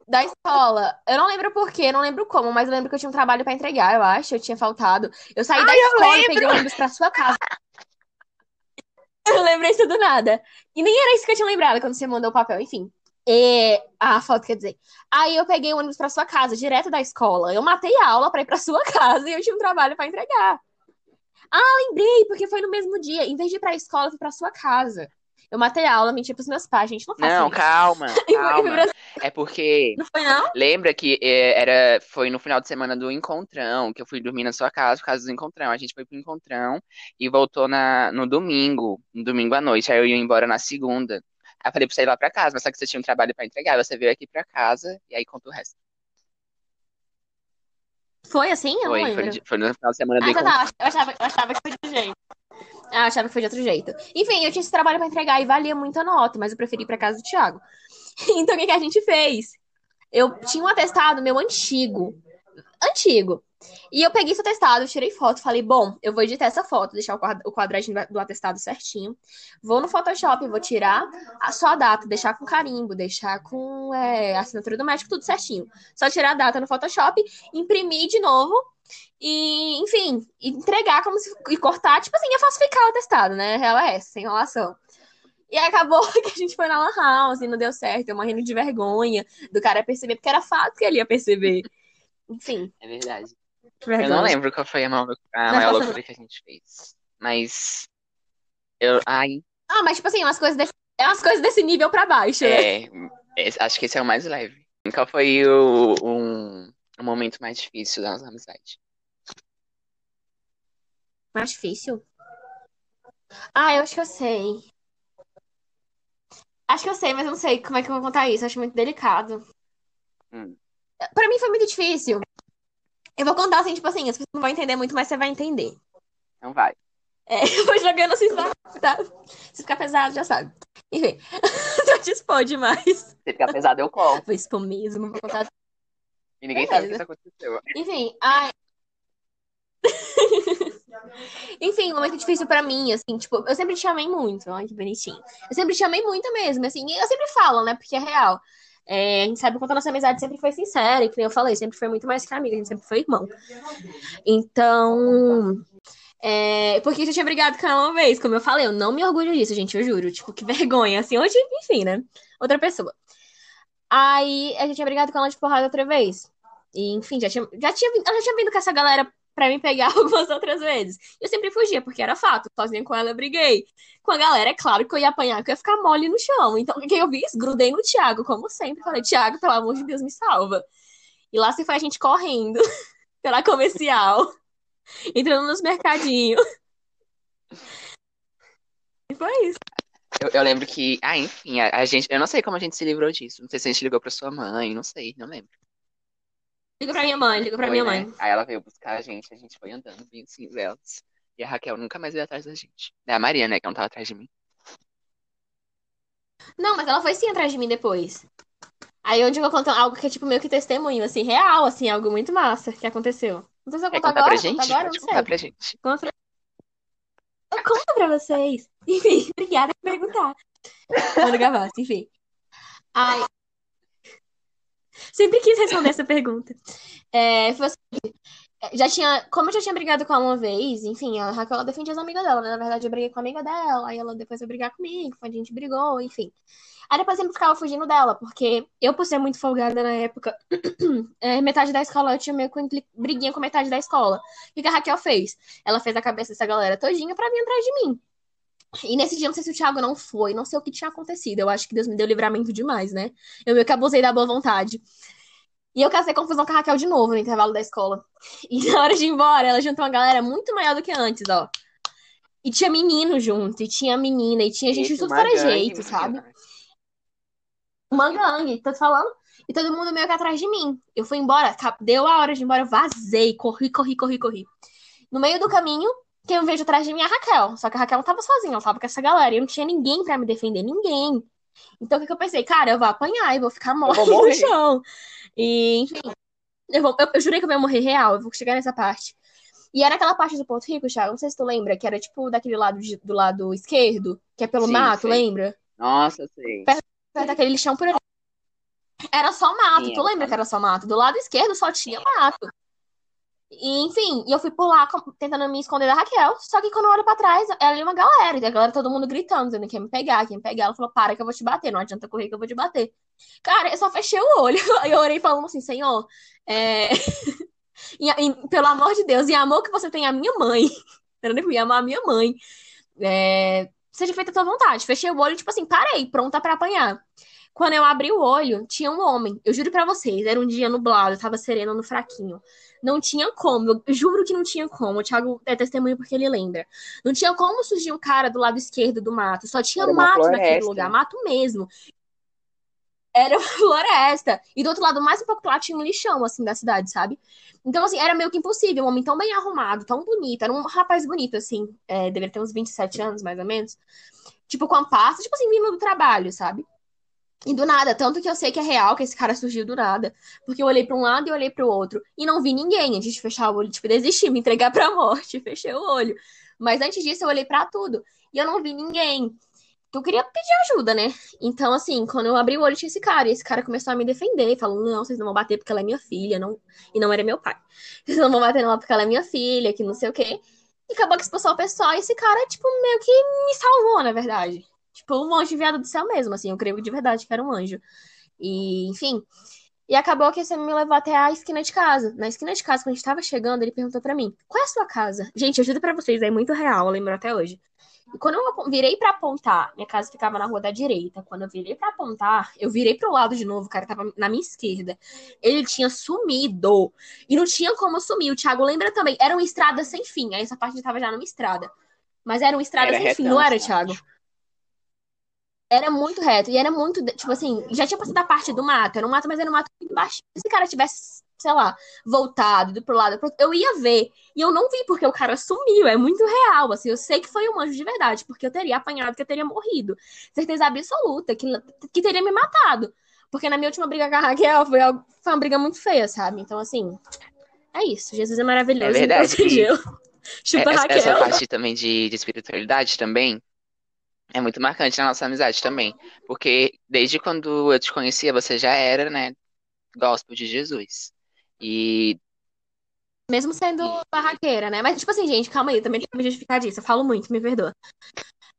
Speaker 2: Da escola. Eu não lembro porquê, não lembro como, mas eu lembro que eu tinha um trabalho pra entregar, eu acho. Eu tinha faltado. Eu saí da
Speaker 1: Ai, eu
Speaker 2: escola e peguei o ônibus pra sua casa. Eu lembrei isso do nada. E nem era isso que eu tinha lembrado quando você mandou o papel, enfim. E... A foto, quer dizer. Aí eu peguei o ônibus pra sua casa, direto da escola. Eu matei a aula pra ir pra sua casa e eu tinha um trabalho pra entregar. Ah, lembrei, porque foi no mesmo dia. Em vez de ir pra escola, eu fui pra sua casa. Eu matei a aula, menti pros meus pais, gente. Não faça
Speaker 1: Não,
Speaker 2: isso.
Speaker 1: calma, calma. É porque
Speaker 2: Não foi, não?
Speaker 1: lembra que é, era, foi no final de semana do encontrão, que eu fui dormir na sua casa por causa do encontrão. A gente foi pro encontrão e voltou na, no domingo, no domingo à noite. Aí eu ia embora na segunda. Aí eu falei pra você ir lá pra casa, mas só que você tinha um trabalho pra entregar. Você veio aqui pra casa e aí conta o resto.
Speaker 2: Foi assim? Eu não
Speaker 1: Foi, foi,
Speaker 2: lembro.
Speaker 1: foi no final de semana do
Speaker 2: Ah,
Speaker 1: encontrão.
Speaker 2: tá. Eu achava, eu achava que foi de jeito. Ah, achava que foi de outro jeito. Enfim, eu tinha esse trabalho pra entregar e valia muito a nota, mas eu preferi ir pra casa do Thiago. Então, o que, que a gente fez? Eu tinha um atestado meu antigo. Antigo. E eu peguei esse atestado, tirei foto, falei, bom, eu vou editar essa foto, deixar o quadradinho do atestado certinho. Vou no Photoshop, vou tirar a só a data, deixar com carimbo, deixar com é, assinatura do médico, tudo certinho. Só tirar a data no Photoshop, imprimir de novo e, enfim, entregar como se. E cortar, tipo assim, ia falsificar o atestado, né? Real é essa, sem enrolação. E acabou que a gente foi na Lan House e não deu certo, eu morrendo de vergonha do cara perceber, porque era fato que ele ia perceber. Enfim,
Speaker 1: É verdade.
Speaker 2: que
Speaker 1: Eu não
Speaker 2: vergonha.
Speaker 1: lembro qual foi a maior, a maior loucura que a gente fez. Mas. Eu. Ai,
Speaker 2: Ah, mas tipo assim, umas coisas desse, é umas coisas desse nível pra baixo, né?
Speaker 1: é. esse- acho que esse é o mais leve. Qual foi o, um, o momento mais difícil da nossa amizade?
Speaker 2: Mais difícil. Ah, eu acho que eu sei. Acho que eu sei, mas eu não sei como é que eu vou contar isso. Eu acho muito delicado.
Speaker 1: Hum.
Speaker 2: Pra mim foi muito difícil. Eu vou contar assim, tipo assim, as pessoas não vão entender muito, mas você vai entender.
Speaker 1: Então vai.
Speaker 2: É, eu vou jogando assim, tá? Se ficar pesado, já sabe. Enfim, já te expor demais.
Speaker 1: Se ficar pesado, eu corto.
Speaker 2: Vou expor mesmo, vou contar.
Speaker 1: E ninguém sabe que
Speaker 2: Beleza.
Speaker 1: isso aconteceu.
Speaker 2: Enfim, ai. Enfim, um momento difícil pra mim, assim, tipo, eu sempre te amei muito, ai que bonitinho. Eu sempre te amei muito mesmo, assim, e eu sempre falo, né, porque é real. É, a gente sabe quanto a nossa amizade sempre foi sincera, e que nem eu falei, sempre foi muito mais que amiga, a gente sempre foi irmão. Então, é, porque a gente tinha brigado com ela uma vez, como eu falei, eu não me orgulho disso, gente, eu juro, tipo, que vergonha, assim, hoje, enfim, né, outra pessoa. Aí, a gente tinha brigado com ela de porrada outra vez. E, enfim, já tinha, já tinha, ela já tinha vindo com essa galera pra me pegar algumas outras vezes. Eu sempre fugia, porque era fato. Sozinha com ela eu briguei. Com a galera, é claro que eu ia apanhar, que eu ia ficar mole no chão. Então, o que eu fiz? Grudei no Thiago, como sempre. Falei, Thiago, pelo amor de Deus, me salva. E lá se foi a gente correndo pela comercial, entrando nos mercadinhos. E foi isso.
Speaker 1: Eu, eu lembro que. Ah, enfim, a, a gente. Eu não sei como a gente se livrou disso. Não sei se a gente ligou pra sua mãe, não sei, não lembro.
Speaker 2: Liga pra minha mãe, liga pra
Speaker 1: Foi,
Speaker 2: minha
Speaker 1: né?
Speaker 2: mãe.
Speaker 1: Aí ela veio buscar a gente, a gente foi andando bem assim, velas. E a Raquel nunca mais veio atrás da gente. É a Maria, né, que não tava atrás de mim.
Speaker 2: Não, mas ela foi sim atrás de mim depois. Aí onde eu vou contar algo que é tipo meio que testemunho, assim, real, assim, algo muito massa que aconteceu. Não sei se eu conto
Speaker 1: contar
Speaker 2: agora,
Speaker 1: pra gente?
Speaker 2: agora, não sei.
Speaker 1: pra gente.
Speaker 2: Conto pra... Eu conto pra vocês. Enfim, obrigada por perguntar. Mano Gavassi, enfim. Ai. Sempre quis responder essa pergunta. É, foi assim, Já tinha. Como eu já tinha brigado com ela uma vez, enfim, a Raquel ela defende as amigas dela, né? Na verdade, eu briguei com a amiga dela, aí ela depois foi brigar comigo, a gente brigou, enfim. Aí depois sempre ficava fugindo dela, porque eu, por ser muito folgada na época, é, metade da escola eu tinha meio com briguinha com metade da escola. O que a Raquel fez? Ela fez a cabeça dessa galera todinha pra vir atrás de mim. E nesse dia, não sei se o Thiago não foi, não sei o que tinha acontecido. Eu acho que Deus me deu livramento demais, né? Eu meio que abusei da boa vontade. E eu casei confusão com a Raquel de novo no intervalo da escola. E na hora de ir embora, ela juntou uma galera muito maior do que antes, ó. E tinha menino junto, e tinha menina, e tinha gente de tudo para jeito, sabe? Uma gangue, tô te falando? E todo mundo meio que atrás de mim. Eu fui embora, deu a hora de ir embora, eu vazei, corri, corri, corri, corri. No meio do caminho, quem eu vejo atrás de mim é a Raquel. Só que a Raquel não tava sozinha, ela tava com essa galera. E eu não tinha ninguém para me defender, ninguém. Então o que, que eu pensei? Cara, eu vou apanhar e vou ficar morta no chão. E, enfim. Eu, vou, eu, eu, jurei que eu ia morrer real, eu vou chegar nessa parte. E era aquela parte do Ponto Rico, Thiago, não sei se tu lembra, que era tipo daquele lado de, do lado esquerdo, que é pelo sim, mato, lembra?
Speaker 1: Nossa, sim.
Speaker 2: Perto, perto daquele lixão por ali. Era só mato, sim, tu lembra que era só mato? Do lado esquerdo só tinha mato. E, enfim, e eu fui por lá tentando me esconder da Raquel. Só que quando eu olho pra trás, ela e uma galera. E a galera, todo mundo gritando, dizendo que ia me pegar, que ia me pegar. Ela falou: para que eu vou te bater, não adianta correr que eu vou te bater. Cara, eu só fechei o olho. Eu orei falando assim: Senhor, é... e, e, pelo amor de Deus, e amor que você tem a minha mãe. Eu ia amar a minha mãe. É... Seja feita a tua vontade. Fechei o olho, tipo assim, parei, pronta para apanhar. Quando eu abri o olho, tinha um homem. Eu juro para vocês, era um dia nublado, tava sereno no fraquinho. Não tinha como, eu juro que não tinha como. O Thiago é testemunho porque ele lembra. Não tinha como surgir um cara do lado esquerdo do mato. Só tinha mato naquele lugar, mato mesmo. Era floresta. E do outro lado, mais um pouco lá, tinha um lixão, assim, da cidade, sabe? Então, assim, era meio que impossível. Um homem tão bem arrumado, tão bonito. Era um rapaz bonito, assim. É, deveria ter uns 27 anos, mais ou menos. Tipo, com a pasta, tipo assim, vindo do trabalho, sabe? E do nada, tanto que eu sei que é real que esse cara surgiu do nada. Porque eu olhei para um lado e olhei para o outro. E não vi ninguém. Antes de fechar o olho, tipo, desistir, me entregar pra morte. Fechei o olho. Mas antes disso, eu olhei para tudo. E eu não vi ninguém. Eu queria pedir ajuda, né? Então, assim, quando eu abri o olho, tinha esse cara. E esse cara começou a me defender, falando: não, vocês não vão bater porque ela é minha filha. Não... E não era meu pai. Vocês não vão bater nela porque ela é minha filha, que não sei o quê. E acabou que expulsou o pessoal. E esse cara, tipo, meio que me salvou, na verdade. Tipo, um anjo enviado do céu mesmo, assim. Eu creio de verdade que era um anjo. E, enfim. E acabou que você me levou até a esquina de casa. Na esquina de casa, quando a gente tava chegando, ele perguntou para mim: qual é a sua casa? Gente, eu juro pra vocês, é muito real, eu lembro até hoje. E quando eu virei para apontar, minha casa ficava na rua da direita. Quando eu virei para apontar, eu virei pro lado de novo, o cara tava na minha esquerda. Ele tinha sumido. E não tinha como sumir. O Thiago lembra também. Era uma estrada sem fim. Aí essa parte tava já numa estrada. Mas era uma estrada era sem retão, fim, não era, Thiago? Era muito reto. E era muito, tipo assim, já tinha passado a parte do mato. Era um mato, mas era um mato muito baixo. Se esse cara tivesse, sei lá, voltado, ido pro lado, eu ia ver. E eu não vi, porque o cara sumiu. É muito real, assim. Eu sei que foi um anjo de verdade, porque eu teria apanhado, que eu teria morrido. Certeza absoluta, que, que teria me matado. Porque na minha última briga com a Raquel foi, foi uma briga muito feia, sabe? Então, assim, é isso. Jesus é maravilhoso.
Speaker 1: É verdade. Chupa essa, Raquel. Essa parte também de, de espiritualidade também é muito marcante na nossa amizade também. Porque desde quando eu te conhecia, você já era, né, gospel de Jesus. E.
Speaker 2: Mesmo sendo barraqueira, né? Mas, tipo assim, gente, calma aí, também tem que me justificar disso. Eu falo muito, me perdoa.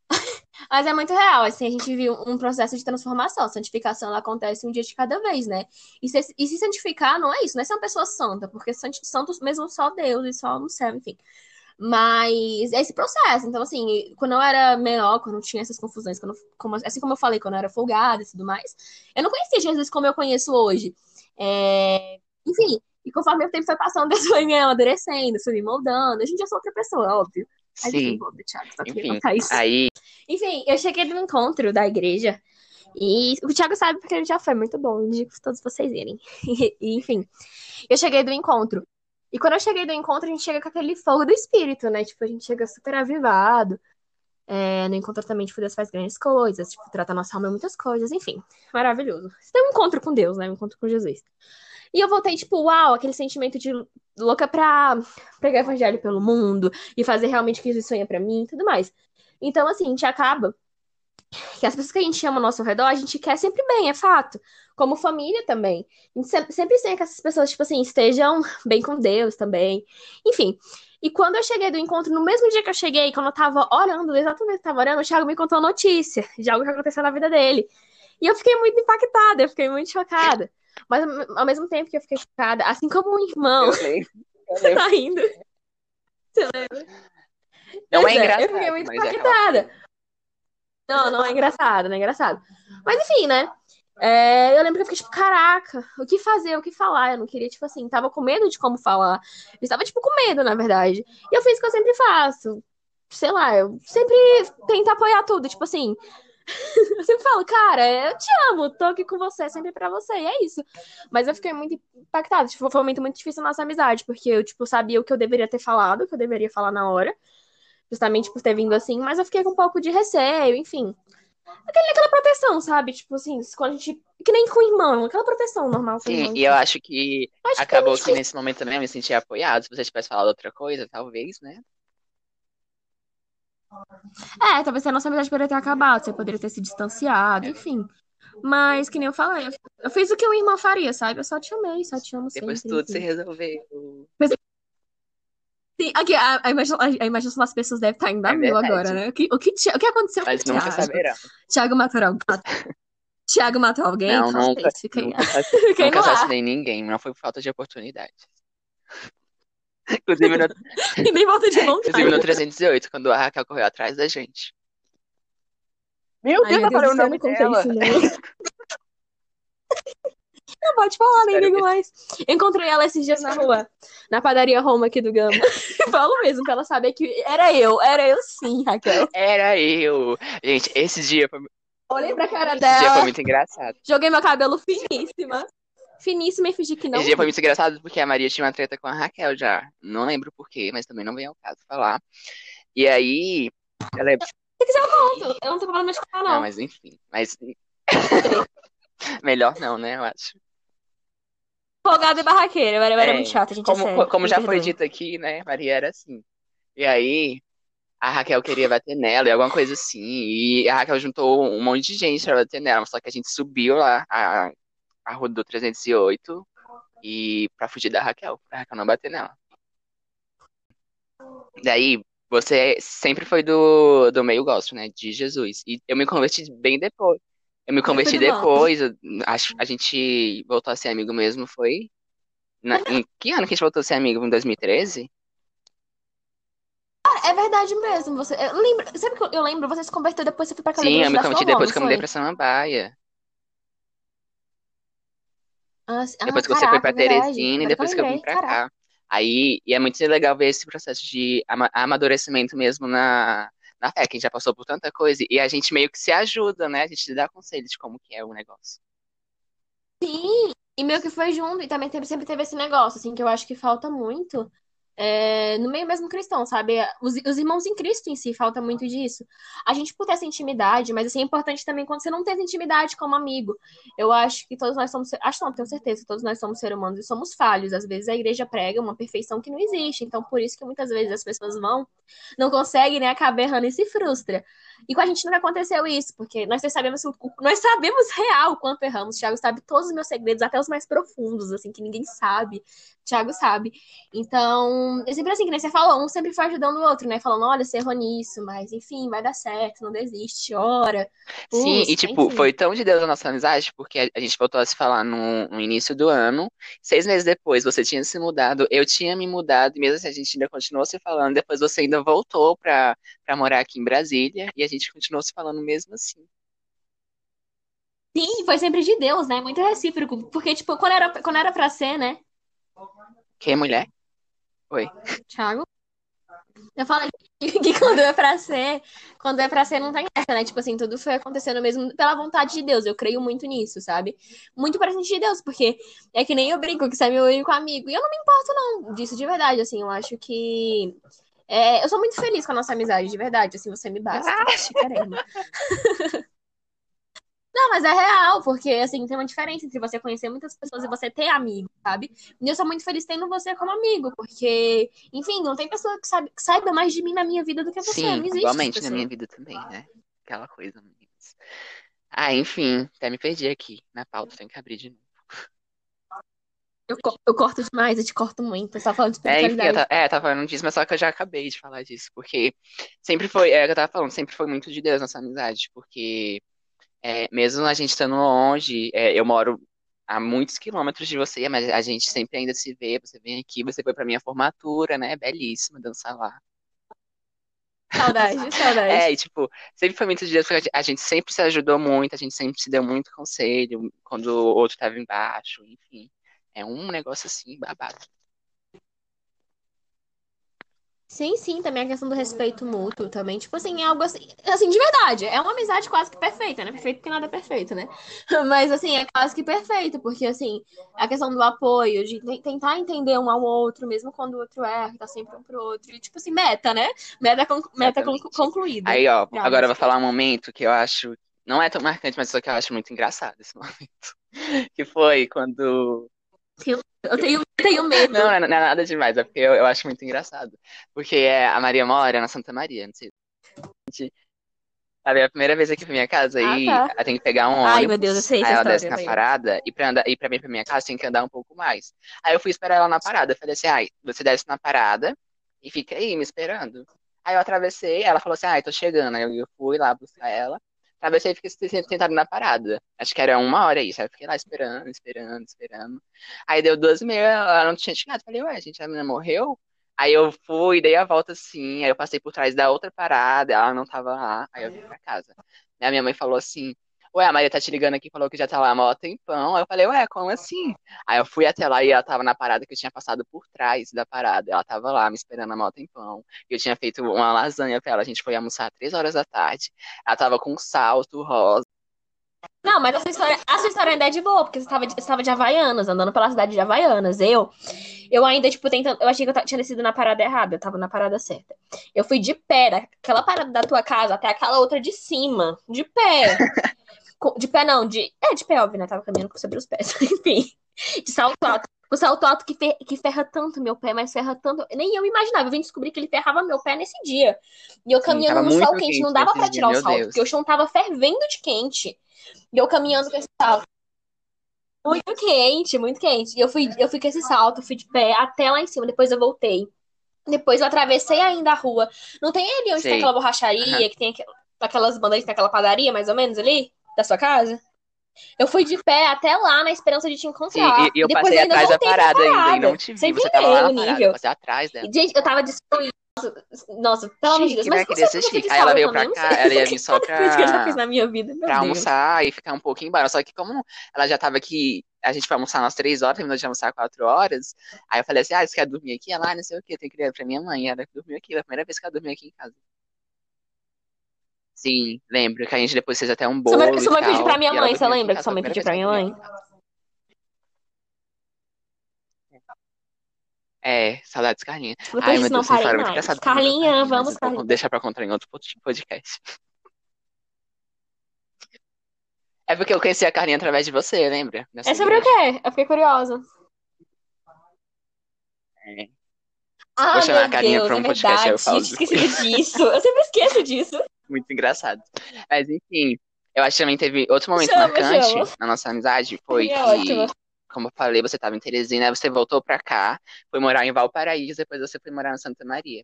Speaker 2: Mas é muito real, assim, a gente viu um processo de transformação. A santificação ela acontece um dia de cada vez, né? E se, e se santificar não é isso, não é ser uma pessoa santa, porque santos mesmo só Deus e só no céu, enfim. Mas é esse processo. Então, assim, quando eu era menor, quando tinha essas confusões, quando, como, assim como eu falei, quando eu era folgada e tudo mais, eu não conhecia Jesus como eu conheço hoje. É... Enfim, e conforme o tempo foi passando, Deus foi me amadurecendo, foi me moldando. A gente já sou outra pessoa, óbvio.
Speaker 1: Sim. Thiago, só Enfim, aí...
Speaker 2: Enfim, eu cheguei no encontro da igreja. E o Thiago sabe porque ele já foi muito bom, indico todos vocês irem. e, enfim, eu cheguei do encontro. E quando eu cheguei do encontro, a gente chega com aquele fogo do espírito, né? Tipo, a gente chega super avivado. É, no encontro também, tipo, Deus faz grandes coisas, tipo, trata nossa alma em muitas coisas, enfim, maravilhoso. Você tem um encontro com Deus, né? Um encontro com Jesus. E eu voltei, tipo, uau, aquele sentimento de louca pra pregar evangelho pelo mundo e fazer realmente o que Jesus sonha pra mim e tudo mais. Então, assim, a gente acaba que as pessoas que a gente ama ao nosso redor, a gente quer sempre bem, é fato. Como família também. A gente sempre, sempre tem que essas pessoas, tipo assim, estejam bem com Deus também. Enfim. E quando eu cheguei do encontro, no mesmo dia que eu cheguei, quando eu tava orando, exatamente eu tava orando, o Thiago me contou a notícia de algo que aconteceu na vida dele. E eu fiquei muito impactada, eu fiquei muito chocada. Mas ao mesmo tempo que eu fiquei chocada, assim como um irmão. Eu
Speaker 1: lembro. Eu
Speaker 2: Você tá rindo? Você lembra?
Speaker 1: Não é
Speaker 2: é,
Speaker 1: engraçado,
Speaker 2: eu fiquei muito
Speaker 1: é
Speaker 2: impactada. Não, não é engraçado, não é engraçado. Mas enfim, né? É, eu lembro que eu fiquei tipo, caraca, o que fazer, o que falar? Eu não queria, tipo assim, tava com medo de como falar. Eu estava, tipo, com medo, na verdade. E eu fiz o que eu sempre faço. Sei lá, eu sempre tento apoiar tudo, tipo assim. Eu sempre falo, cara, eu te amo, tô aqui com você, sempre pra você, e é isso. Mas eu fiquei muito impactada, tipo, foi um momento muito difícil na nossa amizade, porque eu, tipo, sabia o que eu deveria ter falado, o que eu deveria falar na hora, justamente por ter vindo assim, mas eu fiquei com um pouco de receio, enfim. Aquele, aquela proteção, sabe? Tipo assim, quando a gente. Que nem com o irmão, aquela proteção normal
Speaker 1: Sim,
Speaker 2: irmão.
Speaker 1: e eu acho que
Speaker 2: Acho que
Speaker 1: acabou
Speaker 2: foi
Speaker 1: que nesse momento também eu me senti apoiado. Se você tivesse falado outra coisa, talvez, né?
Speaker 2: É, talvez a nossa amizade poderia ter acabado, você poderia ter se distanciado, enfim. Mas, que nem eu falei, eu- fiz o que o irmão faria, sabe? Eu só te amei, só te amo
Speaker 1: Depois
Speaker 2: sempre,
Speaker 1: tudo se
Speaker 2: enfim.
Speaker 1: resolveu.
Speaker 2: Sim, aqui, a, a imagem- a imaginação das pessoas deve estar indo a
Speaker 1: É
Speaker 2: mil
Speaker 1: verdade.
Speaker 2: agora, né? O que, o que, o que aconteceu com o
Speaker 1: Mas nunca
Speaker 2: Thiago?
Speaker 1: saberão.
Speaker 2: Thiago matou alguém? Thiago matou alguém?
Speaker 1: Não,
Speaker 2: isso, fica aí.
Speaker 1: nunca, nunca assassinei ninguém. Não foi por falta de oportunidade. Inclusive no,
Speaker 2: E nem volta de
Speaker 1: inclusive no
Speaker 2: vontade.
Speaker 1: 318, quando a Raquel correu atrás da gente. Meu
Speaker 2: Ai,
Speaker 1: Deus,
Speaker 2: meu
Speaker 1: eu
Speaker 2: Deus
Speaker 1: falei
Speaker 2: do
Speaker 1: o nome
Speaker 2: não
Speaker 1: dela.
Speaker 2: isso, não. Não pode falar, nem
Speaker 1: que
Speaker 2: mais. Encontrei ela esses dias na rua, na padaria Roma aqui do Gama. Falo mesmo, pra ela saber que era eu, era eu sim, Raquel.
Speaker 1: Era eu. Gente, esse dia foi,
Speaker 2: Olhei pra cara
Speaker 1: esse dia foi
Speaker 2: dela,
Speaker 1: muito engraçado.
Speaker 2: joguei meu cabelo finíssima. Finíssima e fingi que não
Speaker 1: Esse dia foi muito engraçado porque a Maria tinha uma treta com a Raquel já. Não lembro por quê, mas também não vem ao caso falar. E aí, ela é...
Speaker 2: Se quiser eu conto, eu não tô falando mais com ela,
Speaker 1: Não,
Speaker 2: não.
Speaker 1: mas enfim. Mas melhor não, né, eu acho.
Speaker 2: Folgada e barraqueira, eu era, eu era
Speaker 1: É,
Speaker 2: muito chata, gente,
Speaker 1: como,
Speaker 2: sério.
Speaker 1: como já foi
Speaker 2: perdoa.
Speaker 1: dito aqui, né, Maria era assim. E aí, a Raquel queria bater nela e alguma coisa assim. E a Raquel juntou um monte de gente pra bater nela. Só que a gente subiu lá a, a rua do 308 e pra fugir da Raquel, pra Raquel não bater nela. Daí, você sempre foi do, do meio gospel, né, de Jesus. E eu me converti bem depois. Eu me converti depois, eu acho, a gente voltou a ser amigo mesmo, foi? Na- em que ano que a gente voltou a ser amigo? Em 2013?
Speaker 2: É verdade mesmo. Você, eu lembro, sabe que eu, lembro? Você se converteu depois você foi pra aquela
Speaker 1: Sim, eu me converti depois que eu mudei
Speaker 2: foi?
Speaker 1: pra Samambaia.
Speaker 2: Ah, sim.
Speaker 1: Depois
Speaker 2: Ah,
Speaker 1: que você foi
Speaker 2: caraca,
Speaker 1: pra
Speaker 2: é verdade.
Speaker 1: Teresina e depois que eu vim pra
Speaker 2: caraca.
Speaker 1: cá. Aí, e é muito legal ver esse processo de ama- amadurecimento mesmo na, na fé, que já passou por tanta coisa e a gente meio que se ajuda, né? A gente dá conselhos de como que é o negócio.
Speaker 2: Sim, e meio que foi junto, e também sempre teve esse negócio, assim, que eu acho que falta muito é, no meio mesmo cristão, sabe? Os, os irmãos em Cristo em si, falta muito disso. A gente por ter essa intimidade, mas assim, é importante também quando você não tem essa intimidade como amigo. Eu acho que todos nós somos, acho não, tenho certeza, todos nós somos seres humanos e somos falhos. Às vezes a igreja prega uma perfeição que não existe, então por isso que muitas vezes as pessoas vão, não conseguem, né, acaba errando e se frustra. E com a gente nunca aconteceu isso, porque nós sabemos, nós sabemos real o quanto erramos. O Thiago sabe todos os meus segredos, até os mais profundos, assim, que ninguém sabe. O Thiago sabe. Então, é sempre assim, que nem você falou, um sempre foi ajudando o outro, né? Falando, olha, você errou nisso, mas enfim, vai dar certo, não desiste, ora,
Speaker 1: Sim, e tipo,
Speaker 2: enfim.
Speaker 1: foi tão de Deus a nossa amizade, porque a, a gente voltou a se falar no, no início do ano. Seis meses depois, você tinha se mudado, eu tinha me mudado, e mesmo assim a gente ainda continuou se falando. Depois você ainda voltou pra, pra morar aqui em Brasília, e a gente continuou se falando mesmo assim.
Speaker 2: Sim, foi sempre de Deus, né? Muito recíproco. Porque, tipo, quando era, quando era pra ser, né?
Speaker 1: Quem mulher? Oi.
Speaker 2: Thiago? Eu que, que quando é pra ser, quando é pra ser, não tem essa, né? Tipo assim, tudo foi acontecendo mesmo pela vontade de Deus. Eu creio muito nisso, sabe? Muito presente de Deus, porque é que nem eu brinco que você é meu único amigo. E eu não me importo, não, disso de verdade, assim. Eu acho que. É, eu sou muito feliz com a nossa amizade, de verdade. Assim, você me basta. Chicarema. Não, mas é real, porque assim, tem uma diferença entre você conhecer muitas pessoas e você ter amigo, sabe? E eu sou muito feliz tendo você como amigo, porque, enfim, não tem pessoa que, sabe, que saiba mais de mim na minha vida do que você.
Speaker 1: Sim,
Speaker 2: não existe
Speaker 1: igualmente na minha vida também, né? Aquela coisa. momentos. Ah, enfim, até me perdi aqui na pauta, tem que abrir de novo.
Speaker 2: Eu, co- eu corto demais, eu te corto muito. Você tá falando de
Speaker 1: É, enfim, eu
Speaker 2: espiritualidade.
Speaker 1: ta- é, tava falando disso, mas só que eu já acabei de falar disso, porque sempre foi, é o que eu tava falando, sempre foi muito de Deus nossa amizade, porque é, mesmo a gente estando longe, é, eu moro a muitos quilômetros de você, mas a gente sempre ainda se vê, você vem aqui, você foi pra minha formatura, né? Belíssima dançar lá.
Speaker 2: Saudade,
Speaker 1: É,
Speaker 2: saudade.
Speaker 1: e tipo, sempre foi muito de Deus, porque a gente sempre se ajudou muito, a gente sempre se deu muito conselho quando o outro tava embaixo, enfim. É um negócio assim, babado.
Speaker 2: Sim, sim, também a questão do respeito mútuo também. Tipo assim, é algo assim, assim, de verdade. É uma amizade quase que perfeita, né? Perfeito porque nada é perfeito, né? Mas assim, é quase que perfeito, porque assim, a questão do apoio, de te- tentar entender um ao outro, mesmo quando o outro erra, tá sempre um pro outro. E tipo assim, meta, né? Meta, con- meta con- concluída.
Speaker 1: Aí, ó,
Speaker 2: Já,
Speaker 1: agora eu vou falar um momento que eu acho, não é tão marcante, mas só que eu acho muito engraçado esse momento. Que foi quando.
Speaker 2: Eu tenho, tenho medo.
Speaker 1: Não, não é, não é nada demais, é porque eu, eu acho muito engraçado. Porque é, a Maria mora na Santa Maria, não sei. Sabe, é a primeira vez aqui pra minha casa
Speaker 2: Ah,
Speaker 1: e
Speaker 2: tá.
Speaker 1: ela tem que pegar um ônibus.
Speaker 2: Ai, meu Deus, eu sei essa
Speaker 1: aí ela desce na parada e pra, andar, e pra mim pra minha casa tem que andar um pouco mais. Aí eu fui esperar ela na parada. Eu falei assim, ai, você desce na parada e fica aí me esperando. Aí eu atravessei, ela falou assim, ai, tô chegando. Aí eu fui lá buscar ela. Atravessei e fiquei sentado na parada. Acho que era uma hora isso. Aí eu fiquei lá esperando, esperando, esperando. Aí deu duas e meia, ela não tinha chegado. Falei, ué, gente, a menina morreu? Aí eu fui, dei a volta assim, aí eu passei por trás da outra parada, ela não tava lá, aí eu vim pra casa. Aí a minha mãe falou assim, ué, a Maria tá te ligando aqui, falou que já tá lá há mó tempão. Aí eu falei, ué, como assim? Aí eu fui até lá e ela tava na parada que eu tinha passado por trás da parada. Ela tava lá me esperando há mó tempão. Eu tinha feito uma lasanha pra ela, a gente foi almoçar às três horas da tarde. Ela tava com um salto rosa.
Speaker 2: Não, mas a sua história, a sua história ainda é de boa, porque você estava de, estava de Havaianas, andando pela cidade de Havaianas. Eu, eu ainda, tipo, tentando. Eu achei que eu tinha descido na parada errada, eu tava na parada certa. Eu fui de pé, daquela parada da tua casa até aquela outra de cima. De pé. De pé, não, de. É, de pé, óbvio, né? Tava caminhando sobre os pés. Enfim. De salto alto. O salto alto que, fer- que ferra tanto meu pé, mas ferra tanto. Nem eu imaginava. Eu vim descobrir que ele ferrava meu pé nesse dia. E eu
Speaker 1: Sim,
Speaker 2: caminhando
Speaker 1: tava
Speaker 2: no sol quente,
Speaker 1: quente
Speaker 2: não dava
Speaker 1: dia,
Speaker 2: tirar o salto,
Speaker 1: Deus.
Speaker 2: porque o chão tava fervendo de quente. E eu caminhando com esse salto. Muito quente, muito quente. E eu fui, eu fui com esse salto, fui de pé até lá em cima. Depois eu voltei. Depois eu atravessei ainda a rua. Não tem ali onde tem aquela borracharia,
Speaker 1: Aham.
Speaker 2: que tem aqu- aquelas bandas que tem aquela padaria, mais ou menos, ali, da sua casa? Eu fui de pé até lá na esperança de te encontrar.
Speaker 1: e, e eu
Speaker 2: Depois
Speaker 1: passei
Speaker 2: eu
Speaker 1: atrás da
Speaker 2: pra
Speaker 1: parada ainda e não te vi.
Speaker 2: Você
Speaker 1: Você tava lá na
Speaker 2: o
Speaker 1: parada, eu
Speaker 2: nível?
Speaker 1: passei atrás dela.
Speaker 2: Gente, eu tava destruindo. Nossa, pelo amor de Deus.
Speaker 1: Chique,
Speaker 2: Mas
Speaker 1: né? Queria ser chique. Aí ela veio pra cá, ela ia vir só
Speaker 2: coisa que eu já fiz
Speaker 1: pra,
Speaker 2: na minha vida. Meu
Speaker 1: pra almoçar e ficar um pouco embora. Só que como ela já tava aqui, a gente foi almoçar umas três horas, terminou de almoçar quatro horas. Aí eu falei assim, ah, você quer dormir aqui? Ela, ah, não sei o quê, tem que ir pra minha mãe. Ela dormiu aqui, foi a primeira vez que ela dormiu aqui em casa. Sim, lembro que a gente depois fez até um
Speaker 2: Sua mãe,
Speaker 1: bolo
Speaker 2: sua mãe pediu pra minha mãe, você lembra que sua mãe pediu pra minha mãe?
Speaker 1: É, saudades, Carlinha.
Speaker 2: Depois
Speaker 1: Ai, meu
Speaker 2: não
Speaker 1: Deus, história é muito com
Speaker 2: Carlinha,
Speaker 1: Carlinha,
Speaker 2: vamos,
Speaker 1: eu
Speaker 2: Carlinha.
Speaker 1: deixar pra contar em outro pod- podcast. É porque eu conheci a Carlinha através de você, lembra? Nessa
Speaker 2: É sobre o
Speaker 1: igreja.
Speaker 2: quê? Eu fiquei curiosa.
Speaker 1: É.
Speaker 2: Ah,
Speaker 1: Vou chamar
Speaker 2: meu
Speaker 1: a Carlinha
Speaker 2: Deus,
Speaker 1: pra
Speaker 2: é
Speaker 1: um podcast, aí
Speaker 2: verdade.
Speaker 1: eu
Speaker 2: Eu
Speaker 1: falo depois.
Speaker 2: esquecido disso. Eu sempre esqueço disso.
Speaker 1: Muito engraçado. Mas enfim, eu acho que também teve outro momento
Speaker 2: Chama,
Speaker 1: marcante
Speaker 2: chama.
Speaker 1: na nossa amizade, foi
Speaker 2: É ótimo.
Speaker 1: que, como eu falei, você estava em Teresina, você voltou pra cá, foi morar em Valparaíso, depois você foi morar na Santa Maria.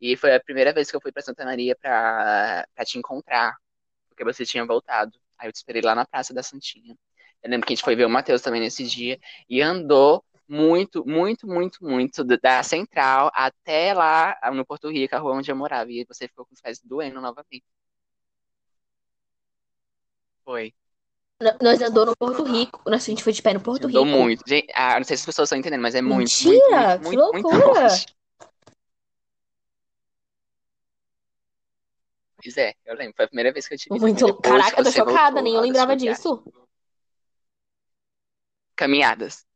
Speaker 1: E foi a primeira vez que eu fui pra Santa Maria pra te encontrar, porque você tinha voltado. Aí eu te esperei lá na Praça da Santinha. Eu lembro que a gente foi ver o Matheus também nesse dia e andou muito, muito, muito, muito da central até lá no Porto Rico, a rua onde eu morava. E você ficou com os pés doendo novamente. Foi.
Speaker 2: Nós andou no Porto Rico. Nossa, a gente foi de pé no Porto
Speaker 1: Andou
Speaker 2: Rico.
Speaker 1: muito. Gente, ah, não sei se as pessoas estão entendendo, mas é muito, muito,
Speaker 2: Mentira!
Speaker 1: muito,
Speaker 2: Que
Speaker 1: muito, muito
Speaker 2: loucura!
Speaker 1: longe. Pois é, eu lembro. Foi a primeira vez que eu também.
Speaker 2: Muito.
Speaker 1: Depois
Speaker 2: Caraca, eu tô chocada,
Speaker 1: voltou
Speaker 2: nem eu lembrava disso.
Speaker 1: Caminhadas.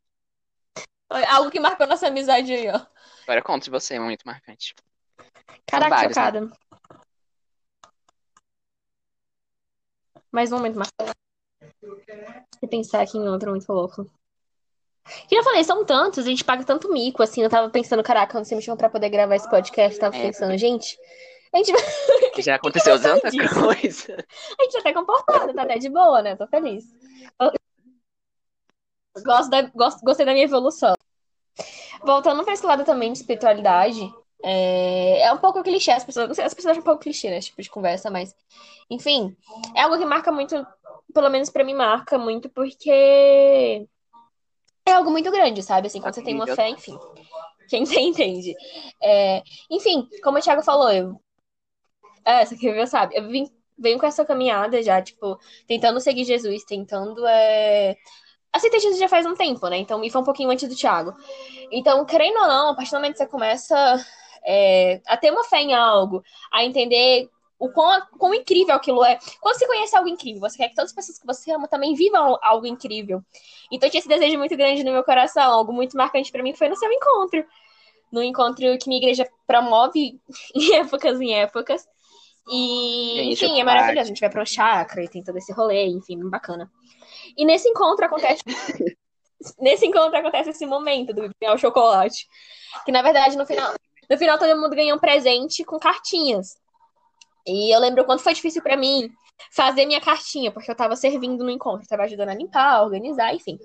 Speaker 2: Algo que marcou nossa amizade aí, ó.
Speaker 1: Agora conte você, é muito marcante.
Speaker 2: Caraca,
Speaker 1: vários, né?
Speaker 2: chocada. Mais um momento marcante. E pensar aqui em outro muito louco. Que eu falei, são tantos, a gente paga tanto mico, assim. Eu tava pensando, caraca, quando você me chamou pra poder gravar esse podcast, eu tava
Speaker 1: É,
Speaker 2: pensando, gente, A gente,
Speaker 1: Já aconteceu tanta coisa.
Speaker 2: a gente tá até comportada, tá até de boa, né? Tô feliz. Gosto da, gosto, gostei da minha evolução. Voltando pra esse lado também de espiritualidade, é, é um pouco clichê, as pessoas, as pessoas acham um pouco clichê, né, esse tipo de conversa, mas, enfim, é algo que marca muito, pelo menos pra mim marca muito, porque é algo muito grande, sabe? Assim, quando você tem uma fé, enfim, quem você entende. É, enfim, como o Thiago falou, eu, é, essa que eu sabe, eu vim, venho com essa caminhada já, tipo, tentando seguir Jesus, tentando, é... Aceitei Jesus já faz um tempo, né? Então, e foi um pouquinho antes do Thiago. Então, querendo ou não, a partir do momento que você começa é, a ter uma fé em algo, a entender o quão, quão incrível aquilo é. Quando você conhece algo incrível, você quer que todas as pessoas que você ama também vivam algo incrível. Então, tinha esse desejo muito grande no meu coração, algo muito marcante pra mim foi no seu encontro. No encontro que minha igreja promove em épocas em épocas. E, enfim, é maravilhoso. A gente vai pro chakra e tem todo esse rolê, enfim, bacana. E nesse encontro acontece. nesse encontro acontece esse momento do ganhar o chocolate. Que na verdade, no final, no final todo mundo ganhou um presente com cartinhas. E eu lembro o quanto foi difícil pra mim fazer minha cartinha, porque eu tava servindo no encontro, tava ajudando a limpar, organizar, enfim.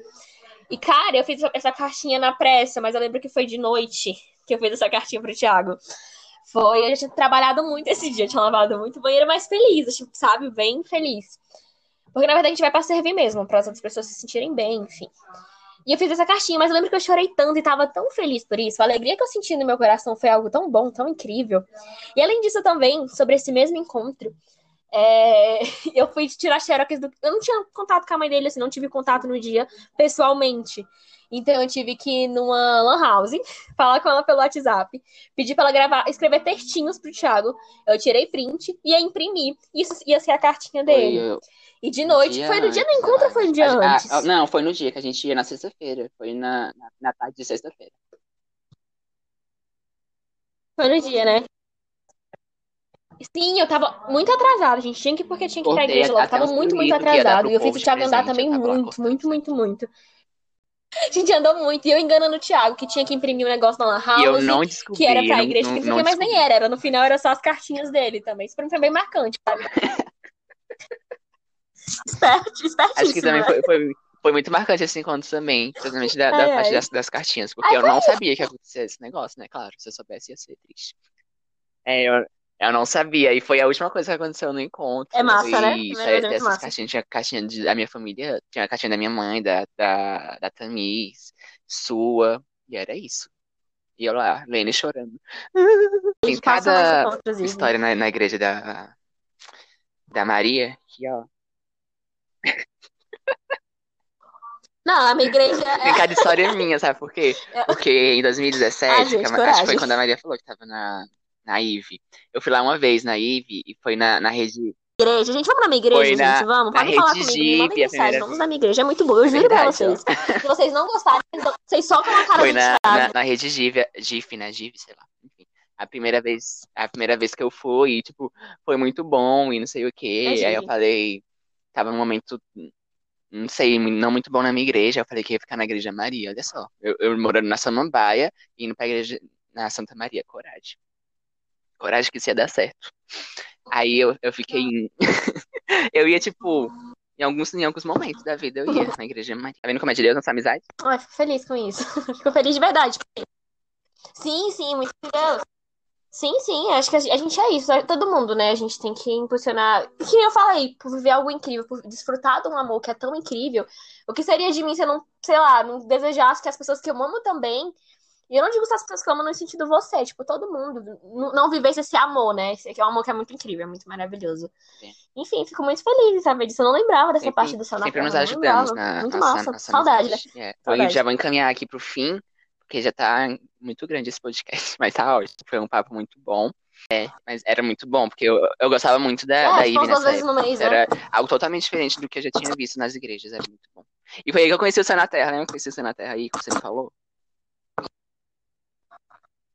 Speaker 2: E, cara, eu fiz essa cartinha na pressa, mas eu lembro que foi de noite que eu fiz essa cartinha pro Thiago. Foi, eu já tinha trabalhado muito esse dia, tinha lavado muito banheiro, mas feliz, tipo, sabe? Bem feliz. Porque, na verdade, a gente vai pra servir mesmo, para as outras pessoas se sentirem bem, enfim. E eu fiz essa cartinha, mas eu lembro que eu chorei tanto e tava tão feliz por isso. A alegria que eu senti no meu coração foi algo tão bom, tão incrível. E além disso também, sobre esse mesmo encontro, é, eu fui tirar xerox do... Eu não tinha contato com a mãe dele, assim, não tive contato no dia, pessoalmente. Então eu tive que ir numa lan house, falar com ela pelo WhatsApp, pedir pra ela gravar, escrever textinhos pro Thiago. Eu tirei print e ia imprimir. Isso ia ser a cartinha dele.
Speaker 1: Foi,
Speaker 2: E de noite,
Speaker 1: dia
Speaker 2: foi no dia do encontro ou foi no dia
Speaker 1: a- a-
Speaker 2: antes?
Speaker 1: a- não, foi no dia que a gente ia na sexta-feira. Foi na, na, na tarde de sexta-feira.
Speaker 2: Foi no dia, né? Sim, eu tava muito atrasada, gente. Tinha que ir porque tinha que ir pra igreja logo. Tava muito, muito
Speaker 1: que
Speaker 2: atrasado. E eu fiz o Thiago andar também muito, muito, muito, muito. A gente andou muito. E eu enganando o Thiago, que tinha que imprimir um negócio na Lan
Speaker 1: E eu
Speaker 2: House,
Speaker 1: não
Speaker 2: que
Speaker 1: descobri.
Speaker 2: era
Speaker 1: eu
Speaker 2: pra igreja,
Speaker 1: não,
Speaker 2: que não
Speaker 1: não
Speaker 2: mas nem era. Era no final, era só as cartinhas dele também. Isso pra mim foi bem marcante, sabe? Esperto,
Speaker 1: Acho que
Speaker 2: espertíssimo,
Speaker 1: também foi, foi, foi muito marcante esse encontro também, principalmente da, da
Speaker 2: Ai,
Speaker 1: parte
Speaker 2: ai.
Speaker 1: das, das cartinhas, porque
Speaker 2: Ai,
Speaker 1: eu não sabia que ia acontecer esse negócio, né? Claro, se eu soubesse ia ser triste. É, eu, eu não sabia, e foi a última coisa que aconteceu no encontro.
Speaker 2: É massa, né? Primeira
Speaker 1: aí
Speaker 2: vez é muito
Speaker 1: dessas
Speaker 2: massa.
Speaker 1: caixinhas, tinha caixinha de- da minha família, tinha a caixinha da minha mãe, da, da, da Tamis, sua, e era isso. E eu lá, Lene chorando. Tem cada história na, na igreja da, da Maria, que ó,
Speaker 2: Não, a minha igreja é.
Speaker 1: cada história minha, sabe por quê? Porque em 2017,
Speaker 2: Ah,
Speaker 1: que
Speaker 2: gente,
Speaker 1: Ma- acho que foi quando a Maria falou que tava na, na IVE. Eu fui lá uma vez na IVE e foi na, na rede.
Speaker 2: igreja. Gente, vamos na minha igreja,
Speaker 1: Foi na-
Speaker 2: gente, vamos.
Speaker 1: na
Speaker 2: Podem falar comigo,
Speaker 1: Jeep, a
Speaker 2: mensagem. Vamos na minha igreja, é muito boa, eu juro pra
Speaker 1: Verdade, ó.
Speaker 2: vocês. Se vocês não gostarem, vocês soltam a cara
Speaker 1: Foi na, na, na rede GIF, GIF, né? GIF, sei lá. Enfim, a primeira vez, a primeira vez que eu fui, e, tipo, foi muito bom e não sei o quê.
Speaker 2: É
Speaker 1: Aí eu falei, tava num momento, não sei, não muito bom na minha igreja. Eu falei que ia ficar na igreja Maria, olha só. Eu, eu morando na Samambaia, indo pra igreja na Santa Maria, coragem. Coragem que isso ia dar certo. Aí eu, eu fiquei. eu ia, tipo, em alguns, em alguns momentos da vida, eu ia na igreja Maria. Tá vendo como é de Deus nossa amizade?
Speaker 2: Ai, fico feliz com isso. Fico feliz de verdade. Sim, sim, muito Deus. Sim, sim, acho que a gente é isso. Todo mundo, né? A gente tem que impulsionar. Que eu falei, por viver algo incrível, por desfrutar de um amor que é tão incrível. O que seria de mim se eu não, sei lá, não desejasse que as pessoas que eu amo também. E eu não digo eu amo no sentido você, tipo, todo mundo não vivesse esse amor, né? Esse é um amor que é muito incrível, é muito maravilhoso.
Speaker 1: Sim.
Speaker 2: Enfim, fico muito feliz de saber disso. Eu não lembrava dessa
Speaker 1: Sempre-
Speaker 2: parte do na
Speaker 1: Sempre nos
Speaker 2: eu
Speaker 1: ajudamos na
Speaker 2: Muito
Speaker 1: nossa,
Speaker 2: massa.
Speaker 1: nossa
Speaker 2: Saudade, né?
Speaker 1: É,
Speaker 2: Saudade.
Speaker 1: já vou encaminhar aqui pro fim, porque já tá muito grande esse podcast, mas tá ótimo. Foi um papo muito bom. É, mas era muito bom, porque eu, eu gostava muito da, da
Speaker 2: É, tipo,
Speaker 1: Ivy nessa
Speaker 2: vezes
Speaker 1: época.
Speaker 2: no mês, né?
Speaker 1: Era algo totalmente diferente do que eu já tinha visto nas igrejas, era muito bom. E foi aí que eu conheci o Céu na Terra, né? Eu conheci o Céu na Terra aí, como você me falou.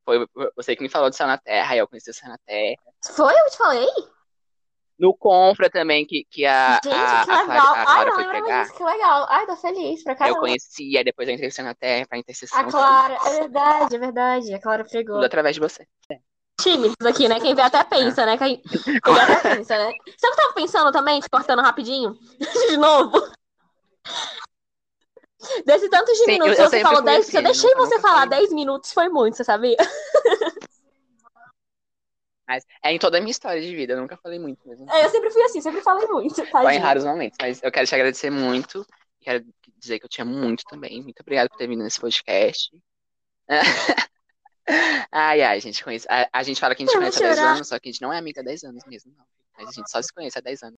Speaker 1: Foi você que me falou do Céu na Terra, eu conheci o Céu na Terra.
Speaker 2: Foi? Eu te falei?
Speaker 1: No Confra também, que, que a,
Speaker 2: Gente,
Speaker 1: a,
Speaker 2: que
Speaker 1: a
Speaker 2: legal.
Speaker 1: Clara, a
Speaker 2: Ai,
Speaker 1: Clara
Speaker 2: não
Speaker 1: foi
Speaker 2: disso, que legal. Ai, tô feliz pra
Speaker 1: Eu
Speaker 2: caramba.
Speaker 1: conheci, aí depois eu entrei no Céu na Terra pra intercessão.
Speaker 2: A Clara, é verdade, é verdade. A Clara pregou.
Speaker 1: Tudo através de você.
Speaker 2: tímidos aqui, né? Quem vê até pensa, né? Quem, quem vê até pensa, né? Sabe o que eu tava pensando também, te cortando rapidinho? de novo. Desse tantos de
Speaker 1: Sim,
Speaker 2: minutos,
Speaker 1: eu- eu
Speaker 2: você falou
Speaker 1: fui
Speaker 2: 10,
Speaker 1: assim,
Speaker 2: se eu deixei você
Speaker 1: nunca
Speaker 2: falar
Speaker 1: falei.
Speaker 2: 10 minutos, foi muito, você sabia?
Speaker 1: Mas é em toda a minha história de vida, eu nunca falei muito mesmo.
Speaker 2: É, eu sempre fui assim, sempre falei muito.
Speaker 1: Só em raros momentos, mas eu quero te agradecer muito. Quero dizer que eu te amo muito também. Muito obrigado por ter vindo nesse podcast. Ai, ai, gente conhece. A, a gente fala que a gente
Speaker 2: Eu
Speaker 1: conhece há 10
Speaker 2: chorar.
Speaker 1: anos, só que a gente não é amiga há 10 anos mesmo, não. Mas a gente só se conhece há 10 anos.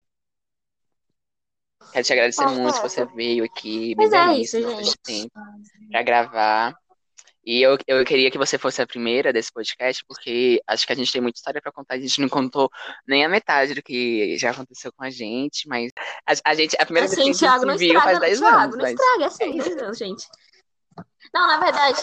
Speaker 1: Quero te agradecer
Speaker 2: Ah,
Speaker 1: muito que você veio aqui, bem
Speaker 2: é isso, gente.
Speaker 1: pra gravar. E eu, eu queria que você fosse a primeira desse podcast, porque acho que a gente tem muita história pra contar. A gente não contou nem a metade do que já aconteceu com a gente, mas a, a gente, a primeira vez que a
Speaker 2: Assim,
Speaker 1: gente
Speaker 2: Thiago,
Speaker 1: se viu faz
Speaker 2: estraga,
Speaker 1: 10
Speaker 2: Thiago,
Speaker 1: anos,
Speaker 2: não
Speaker 1: mas
Speaker 2: estraga, é assim,
Speaker 1: é isso.
Speaker 2: 10 anos, gente. Não, na verdade,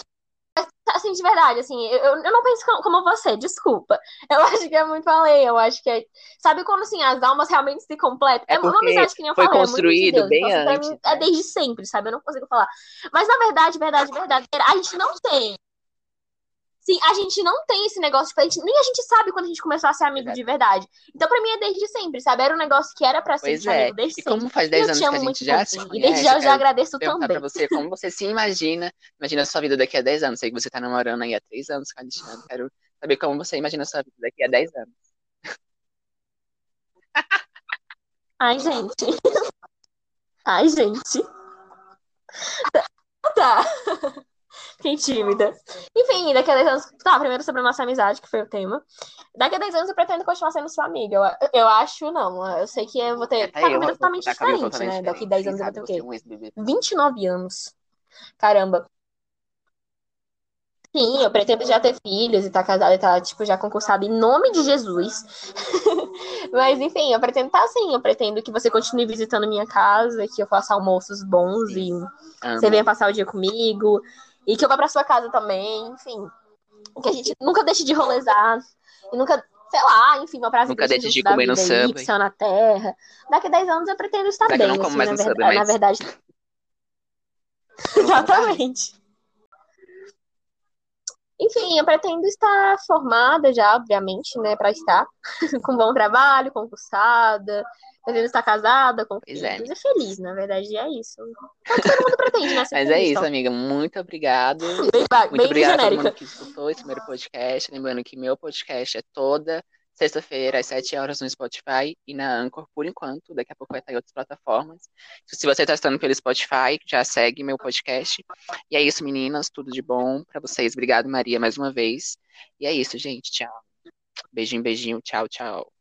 Speaker 2: assim, de verdade, assim, eu, eu não penso como, você, desculpa. Eu acho que é muito além, eu acho que é. Sabe quando, assim, as almas realmente se completam?
Speaker 1: É
Speaker 2: É, uma amizade que nem eu
Speaker 1: foi
Speaker 2: falei, é muito de
Speaker 1: construído
Speaker 2: Deus.
Speaker 1: bem
Speaker 2: Então, assim,
Speaker 1: antes,
Speaker 2: mim, é
Speaker 1: né?
Speaker 2: desde sempre, sabe? Eu não consigo falar. Mas, na verdade, verdade, verdade, a gente não tem. Sim, a gente não tem esse negócio, tipo, a gente, nem a gente sabe quando a gente começou a ser amigo
Speaker 1: Exato.
Speaker 2: de verdade. Então, pra mim, é desde sempre, sabe? Era um negócio que era pra ser
Speaker 1: Pois é.
Speaker 2: amigo desde
Speaker 1: E
Speaker 2: sempre.
Speaker 1: como faz
Speaker 2: E
Speaker 1: 10
Speaker 2: eu
Speaker 1: anos que a gente já se
Speaker 2: Pontinho. E desde
Speaker 1: conhece,
Speaker 2: já
Speaker 1: eu
Speaker 2: já
Speaker 1: quero
Speaker 2: agradeço também.
Speaker 1: pra você como você se imagina. Imagina a sua vida daqui a 10 anos. Sei que você tá namorando aí há 3 anos com a Alexandre. Quero saber como você imagina a sua vida daqui a 10 anos.
Speaker 2: Ai, gente. Ai, gente. Tá. Fiquei tímida. Enfim, daqui a 10 anos. Tá, primeiro sobre a nossa amizade, que foi o tema. Daqui a 10 anos eu pretendo continuar sendo sua amiga. Eu, eu acho, não. Eu sei que eu vou ter.
Speaker 1: Até
Speaker 2: Tá,
Speaker 1: eu
Speaker 2: uma vida totalmente
Speaker 1: tá com a
Speaker 2: diferente, né? Daqui
Speaker 1: diferente.
Speaker 2: 10
Speaker 1: Quem
Speaker 2: anos eu vou ter o
Speaker 1: é
Speaker 2: quê?
Speaker 1: um ex-BBB.
Speaker 2: 29 anos. Caramba. Sim, eu pretendo já ter filhos e estar casada e estar, tipo, já concursada em nome de Jesus. Mas, enfim, eu pretendo estar assim. Eu pretendo que você continue visitando minha casa, que eu faça almoços bons e
Speaker 1: Sim.
Speaker 2: você
Speaker 1: Amo.
Speaker 2: venha passar o dia comigo. E que eu vá pra sua casa também, enfim. Que a gente nunca deixe de rolezar. E nunca, sei lá, enfim, vá pras
Speaker 1: Nunca deixe de comer no Subway.
Speaker 2: céu na terra. Daqui a 10 anos eu pretendo estar
Speaker 1: Apesar que eu
Speaker 2: bem,
Speaker 1: não como
Speaker 2: assim,
Speaker 1: mais
Speaker 2: na,
Speaker 1: no
Speaker 2: ver-
Speaker 1: Subway,
Speaker 2: na
Speaker 1: mas
Speaker 2: verdade. Exatamente. Enfim, eu pretendo estar formada já, obviamente, né, pra estar com bom trabalho, concursada, pretendo estar casada, com
Speaker 1: Pois é,
Speaker 2: filhos e feliz, na verdade, é isso. É o que todo mundo pretende, né,
Speaker 1: Mas é
Speaker 2: feliz,
Speaker 1: isso,
Speaker 2: então.
Speaker 1: amiga. Muito obrigado.
Speaker 2: Bem, ba-
Speaker 1: Muito
Speaker 2: bem
Speaker 1: obrigado a todo mundo que escutou esse primeiro podcast. Lembrando que meu podcast é toda sexta-feira, às 7 horas no Spotify e na Anchor, por enquanto. Daqui a pouco vai estar em outras plataformas. Se você está estando pelo Spotify, já segue meu podcast. E é isso, meninas. Tudo de bom pra vocês. Obrigado, Maria, mais uma vez. E é isso, gente. Tchau. Beijinho, beijinho. Tchau, tchau.